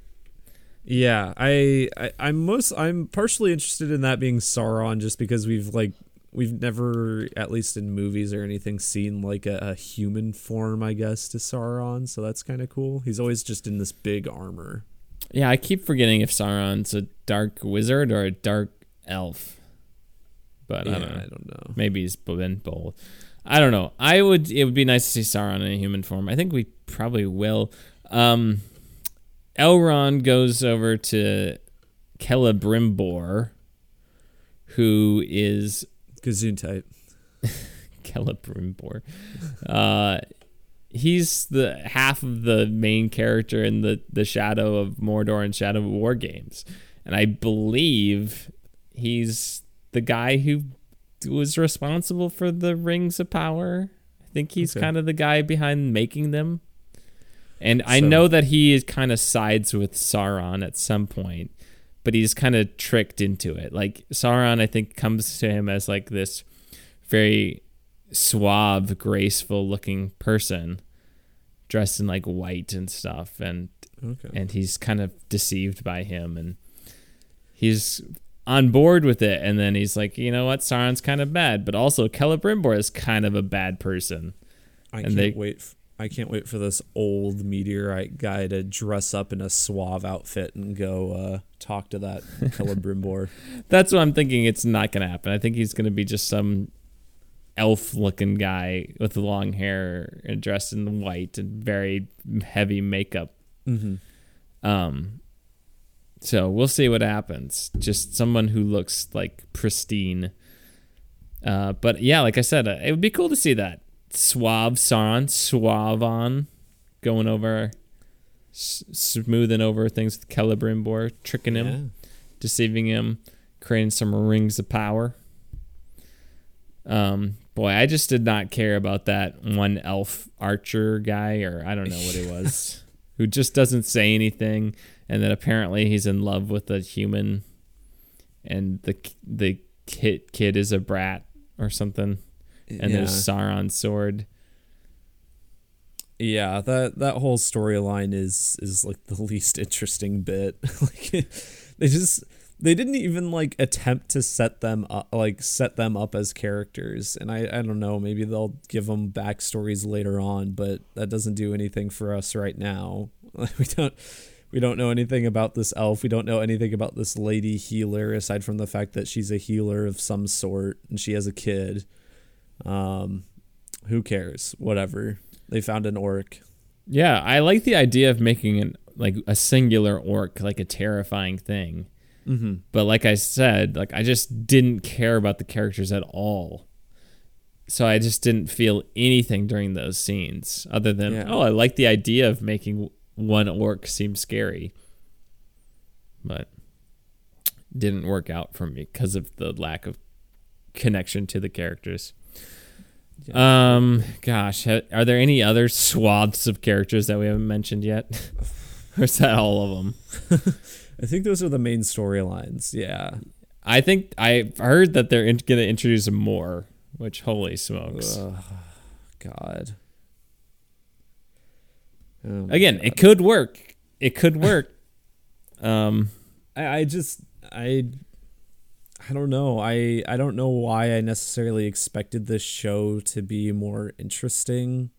S1: Yeah, I, I I'm most I'm partially interested in that being Sauron just because we've like we've never at least in movies or anything seen like a, a human form I guess to Sauron, so that's kind of cool. He's always just in this big armor.
S2: Yeah, I keep forgetting if Sauron's a dark wizard or a dark elf. But yeah, I don't know. I don't know. Maybe he's been both. I don't know. I would. It would be nice to see Sauron in a human form. I think we probably will. Um, Elrond goes over to Celebrimbor, who is
S1: Gesundheit.
S2: Celebrimbor. Uh, he's the half of the main character in the the Shadow of Mordor and Shadow of War games, and I believe he's the guy who was responsible for the rings of power. I think he's okay. kind of the guy behind making them. And so, I know that he is kind of sides with Sauron at some point, but he's kind of tricked into it. Like Sauron, I think comes to him as like this very suave, graceful looking person dressed in like white and stuff and okay. and he's kind of deceived by him and he's on board with it, and then he's like, you know what, Sauron's kind of bad, but also Celebrimbor is kind of a bad person.
S1: I and can't they, wait. F- I can't wait for this old meteorite guy to dress up in a suave outfit and go uh, talk to that Celebrimbor.
S2: That's what I'm thinking. It's not gonna happen. I think he's gonna be just some elf-looking guy with long hair and dressed in white and very heavy makeup. Mm-hmm. Um, so we'll see what happens. Just someone who looks like pristine. Uh, but yeah, like I said, uh, it would be cool to see that suave Sauron, suave on, going over, s- smoothing over things with Celebrimbor, tricking him, yeah. deceiving him, creating some rings of power. Um, boy, I just did not care about that one elf archer guy, or I don't know what it was, who just doesn't say anything and then apparently he's in love with a human, and the the kid kid is a brat or something, and yeah. there's Sauron's sword.
S1: Yeah, that that whole storyline is is like the least interesting bit. like they just they didn't even like attempt to set them up like set them up as characters and i i don't know maybe they'll give them backstories later on but that doesn't do anything for us right now we don't we don't know anything about this elf. We don't know anything about this lady healer aside from the fact that she's a healer of some sort and she has a kid. Um, who cares? Whatever. They found an orc.
S2: Yeah, I like the idea of making an like a singular orc like a terrifying thing. Mm-hmm. But like I said, like I just didn't care about the characters at all. so I just didn't feel anything during those scenes other than
S1: Yeah.
S2: oh, I like the idea of making one orc seem scary, but didn't work out for me because of the lack of connection to the characters. Um, gosh, ha- are there any other swaths of characters that we haven't mentioned yet? or is that all of them?
S1: I think those are the main storylines. Yeah.
S2: I think I've heard that they're in- going to introduce more, which holy smokes.
S1: Ugh, God. Oh
S2: Again,
S1: God.
S2: it could work. It could work. um,
S1: I, I just I I don't know. I I don't know why I necessarily expected this show to be more interesting.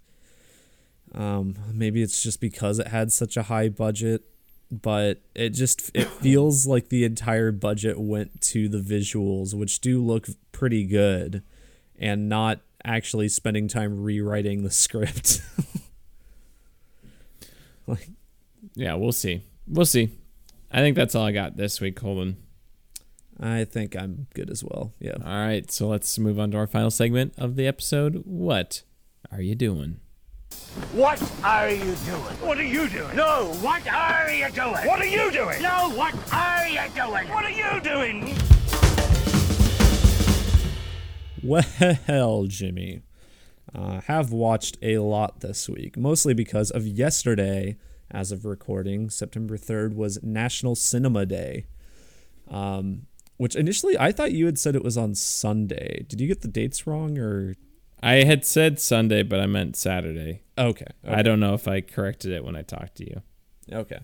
S1: Um, maybe it's just because it had such a high budget, but it just it feels like the entire budget went to the visuals, which do look pretty good, and not actually spending time rewriting the script. like
S2: yeah, we'll see. We'll see. I think that's all I got this week, Colin.
S1: I think I'm good as well. Yeah.
S2: All right, so let's move on to our final segment of the episode. What are you doing?
S4: What are you doing? What are you doing? No, what are you doing? What are you doing? No, what are you doing? What are you doing?
S1: Well, Jimmy, uh, have watched a lot this week, mostly because of yesterday, as of recording, September 3rd, was National Cinema Day. Um, which initially I thought you had said it was on Sunday. Did you get the dates wrong or?
S2: I had said Sunday, but I meant Saturday.
S1: Okay.
S2: I don't know if I corrected it when I talked to you.
S1: Okay.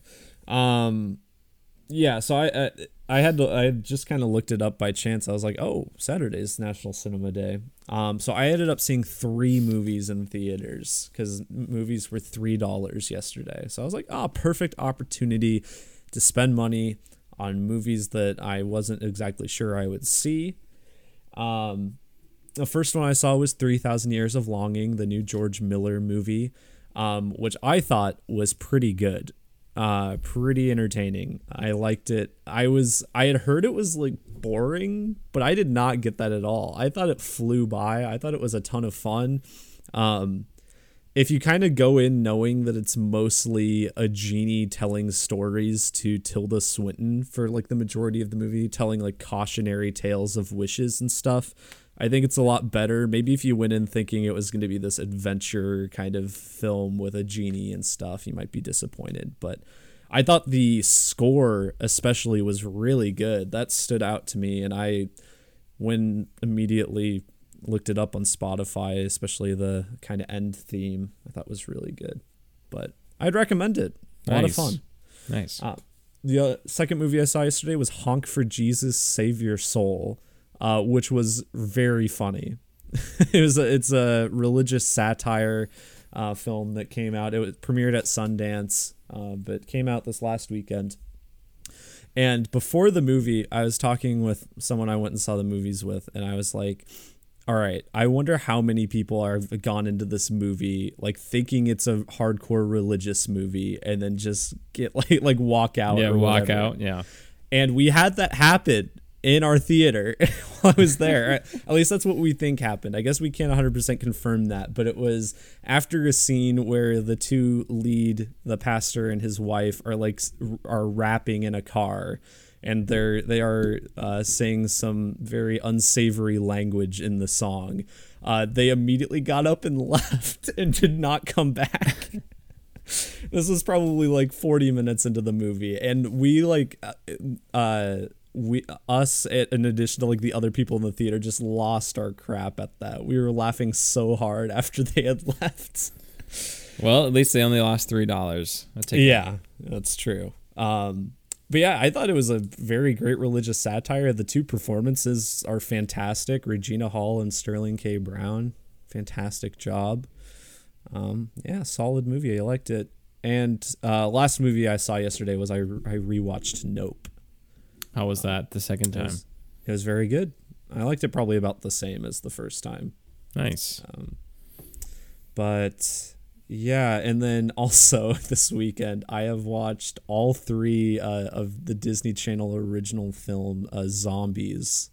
S1: Um yeah, so I uh, I had to I just kind of looked it up by chance. I was like, "Oh, Saturday's National Cinema Day." Um so I ended up seeing 3 movies in theaters cuz movies were $3 yesterday. So I was like, "Ah, perfect opportunity to spend money on movies that I wasn't exactly sure I would see." Um the first one I saw was 3000 Years of Longing, the new George Miller movie, um, which I thought was pretty good. Uh, pretty entertaining. I liked it. I was I had heard it was like boring, but I did not get that at all. I thought it flew by. I thought it was a ton of fun. Um, if you kind of go in knowing that it's mostly a genie telling stories to Tilda Swinton for like the majority of the movie, telling like cautionary tales of wishes and stuff, I think it's a lot better. Maybe if you went in thinking it was going to be this adventure kind of film with a genie and stuff, you might be disappointed. But I thought the score, especially, was really good. That stood out to me, and I, when immediately looked it up on Spotify, especially the kind of end theme, I thought was really good. But I'd recommend it. A lot of fun.
S2: Nice.
S1: Uh, the uh, second movie I saw yesterday was Honk for Jesus, Save Your Soul, uh, which was very funny. it was a, it's a religious satire uh, film that came out. It was premiered at Sundance, uh, but came out this last weekend. And before the movie, I was talking with someone I went and saw the movies with, and I was like, all right, I wonder how many people are have gone into this movie like thinking it's a hardcore religious movie and then just get like like walk out.
S2: yeah, walk
S1: whatever.
S2: out. Yeah.
S1: And we had that happen in our theater while I was there. At least that's what we think happened. I guess we can't 100% confirm that, but it was after a scene where the two lead, the pastor and his wife, are like are rapping in a car, and they're they are uh, saying some very unsavory language in the song. Uh, they immediately got up and left and did not come back. this was probably like 40 minutes into the movie and we like uh, uh we us in addition to like the other people in the theater just lost our crap at that. We were laughing so hard after they had left.
S2: Well, at least they only lost three dollars.
S1: yeah that's true. Um but yeah i thought it was a very great religious satire. The two performances are fantastic. Regina hall and sterling k. Brown. Fantastic job. Um yeah solid movie. I liked it. And uh last movie i saw yesterday was i i rewatched nope
S2: How was that the second
S1: it
S2: time?
S1: was, it was very good i liked it probably about the same as the first time
S2: Nice.
S1: but yeah and then also this weekend i have watched all three uh, of the disney channel original film uh, zombies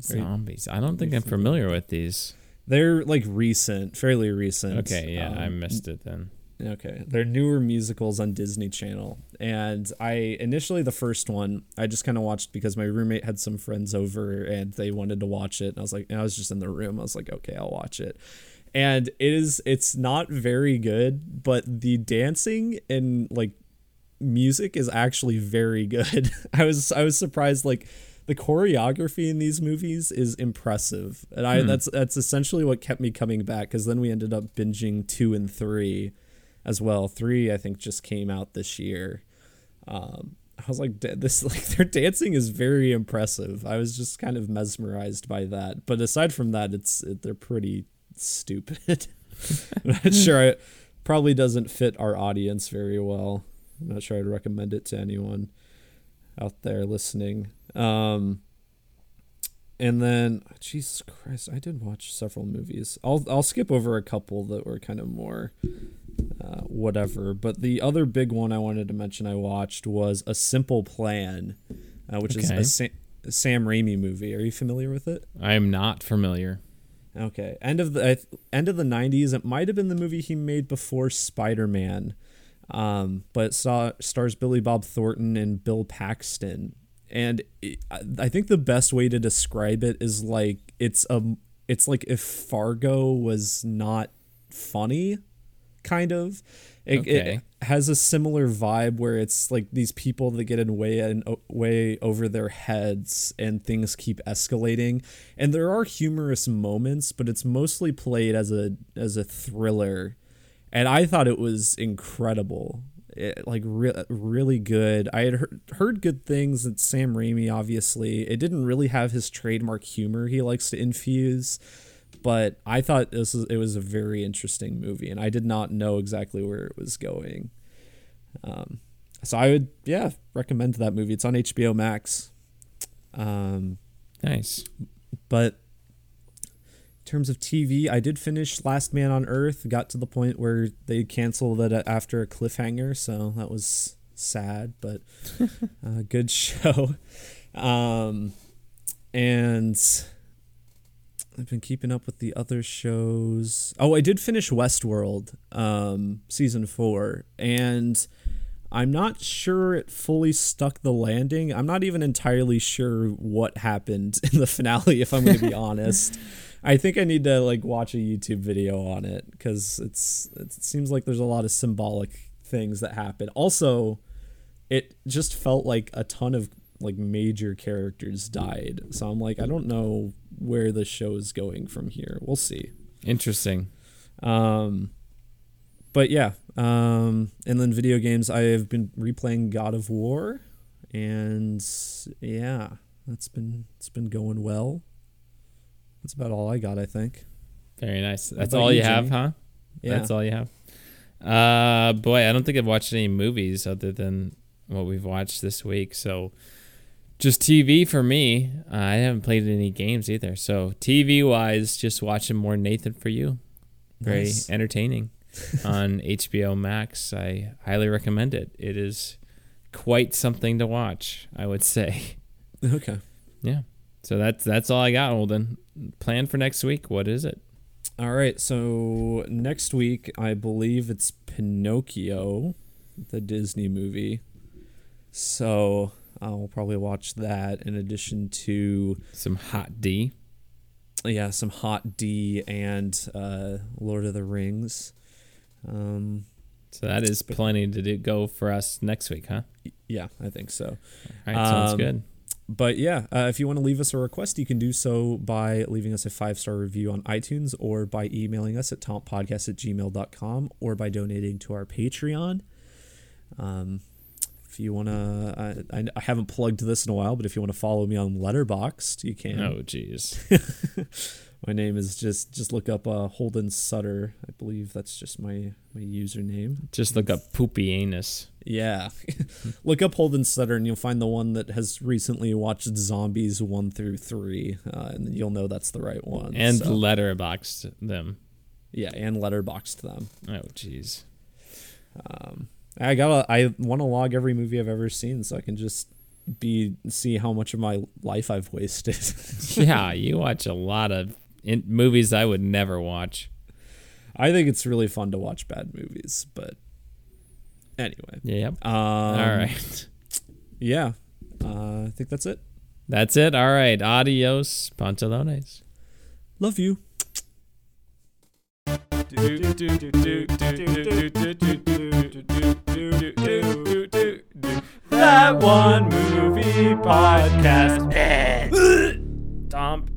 S2: Zombies. I don't think I'm familiar with these.
S1: They're like recent, fairly recent.
S2: Okay, yeah, I
S1: Um,
S2: missed it then.
S1: Okay, they're newer musicals on Disney Channel, and I initially the first one I just kind of watched because my roommate had some friends over and they wanted to watch it, and I was like, I was just in the room, I was like, okay, I'll watch it, and it is it's not very good, but the dancing and like music is actually very good. I was I was surprised like the choreography in these movies is impressive. And I hmm. that's that's essentially what kept me coming back cuz then we ended up binging 2 and 3 as well. 3 I think just came out this year. Um I was like this like their dancing is very impressive. I was just kind of mesmerized by that. But aside from that it's it, they're pretty stupid. I'm not sure it probably doesn't fit our audience very well. I'm not sure I'd recommend it to anyone out there listening. Um, and then Jesus Christ, I did watch several movies. I'll I'll skip over a couple that were kind of more uh, whatever. But the other big one I wanted to mention I watched was A Simple Plan, uh, which is
S2: Okay.
S1: a Sa- Sam Raimi movie. Are you familiar with it?
S2: I am not familiar.
S1: Okay, end of the I end of the '90s. It might have been the movie he made before Spider Man, um, but it saw stars Billy Bob Thornton and Bill Paxton. And it, I I think the best way to describe it is like it's a it's like if Fargo was not funny, kind of. It,
S2: Okay.
S1: it has a similar vibe where it's like these people that get in way and way over their heads and things keep escalating. And there are humorous moments but it's mostly played as a as a thriller. And I thought it was incredible. It, like re- really good. I had heard, heard good things. That Sam Raimi obviously. It didn't really have his trademark humor he likes to infuse but I thought this was it was a very interesting movie, and I did not know exactly where it was going. Um, so I would, yeah, recommend that movie. It's on HBO Max. Um,
S2: Nice.
S1: but in terms of TV, I did finish Last Man on Earth. Got to the point where they canceled it after a cliffhanger, so that was sad, but a good show. Um, and I've been keeping up with the other shows. Oh, I did finish Westworld, um, season four, and I'm not sure it fully stuck the landing. I'm not even entirely sure what happened in the finale, if I'm going to be honest. I think I need to like watch a YouTube video on it because it's it seems like there's a lot of symbolic things that happen. Also, it just felt like a ton of like major characters died. So I'm like, I don't know where the show is going from here. We'll see.
S2: Interesting.
S1: Um, but yeah, um, and then video games. I have been replaying God of War, and yeah, that's been it's been going well. That's about all I got, I think.
S2: Very nice. That's all
S1: you,
S2: you have, huh?
S1: Yeah.
S2: That's all you have. Uh, boy, I don't think I've watched any movies other than what we've watched this week. So, just TV for me. Uh, I haven't played any games either. So, TV wise, just watching more Nathan for You. Very
S1: Nice.
S2: entertaining on HBO Max. I highly recommend it. It is quite something to watch. I would say.
S1: Okay.
S2: Yeah. So that's that's all I got, Holden. Plan for next week. What is it?
S1: All right. So next week, I believe it's Pinocchio, the Disney movie. So I'll probably watch that in addition to
S2: Some hot D.
S1: yeah some Hot D and uh, Lord of the Rings. Um,
S2: So that is plenty to do, go for us next week, huh?
S1: yeah, I think so.
S2: All right, sounds
S1: Um,
S2: good.
S1: But yeah, uh, if you want to leave us a request, you can do so by leaving us a five star review on iTunes or by emailing us at tompodcast at gmail.com or by donating to our Patreon. Um, you want to, I, I haven't plugged this in a while, but if you want to follow me on Letterboxd, you can.
S2: Oh, jeez.
S1: My name is just just look up uh, Holden Sutter. I believe that's just my my username.
S2: Just look up poopy anus.
S1: Yeah. Look up Holden Sutter and you'll find the one that has recently watched Zombies 1 through 3. Uh, and you'll know that's the right one.
S2: And
S1: So,
S2: letterboxed them.
S1: yeah, and letterboxed them.
S2: Oh, jeez.
S1: Um, I gotta, I want to log every movie I've ever seen so I can just be, see how much of my life I've wasted.
S2: yeah, you watch a lot of in movies I would never watch.
S1: I think it's really fun to watch bad movies, but anyway.
S2: Yep.
S1: Um,
S2: All right.
S1: Yeah. Uh, I think that's it.
S2: That's it. All right. Adios, pantalones.
S1: Love you.
S3: That one movie podcast.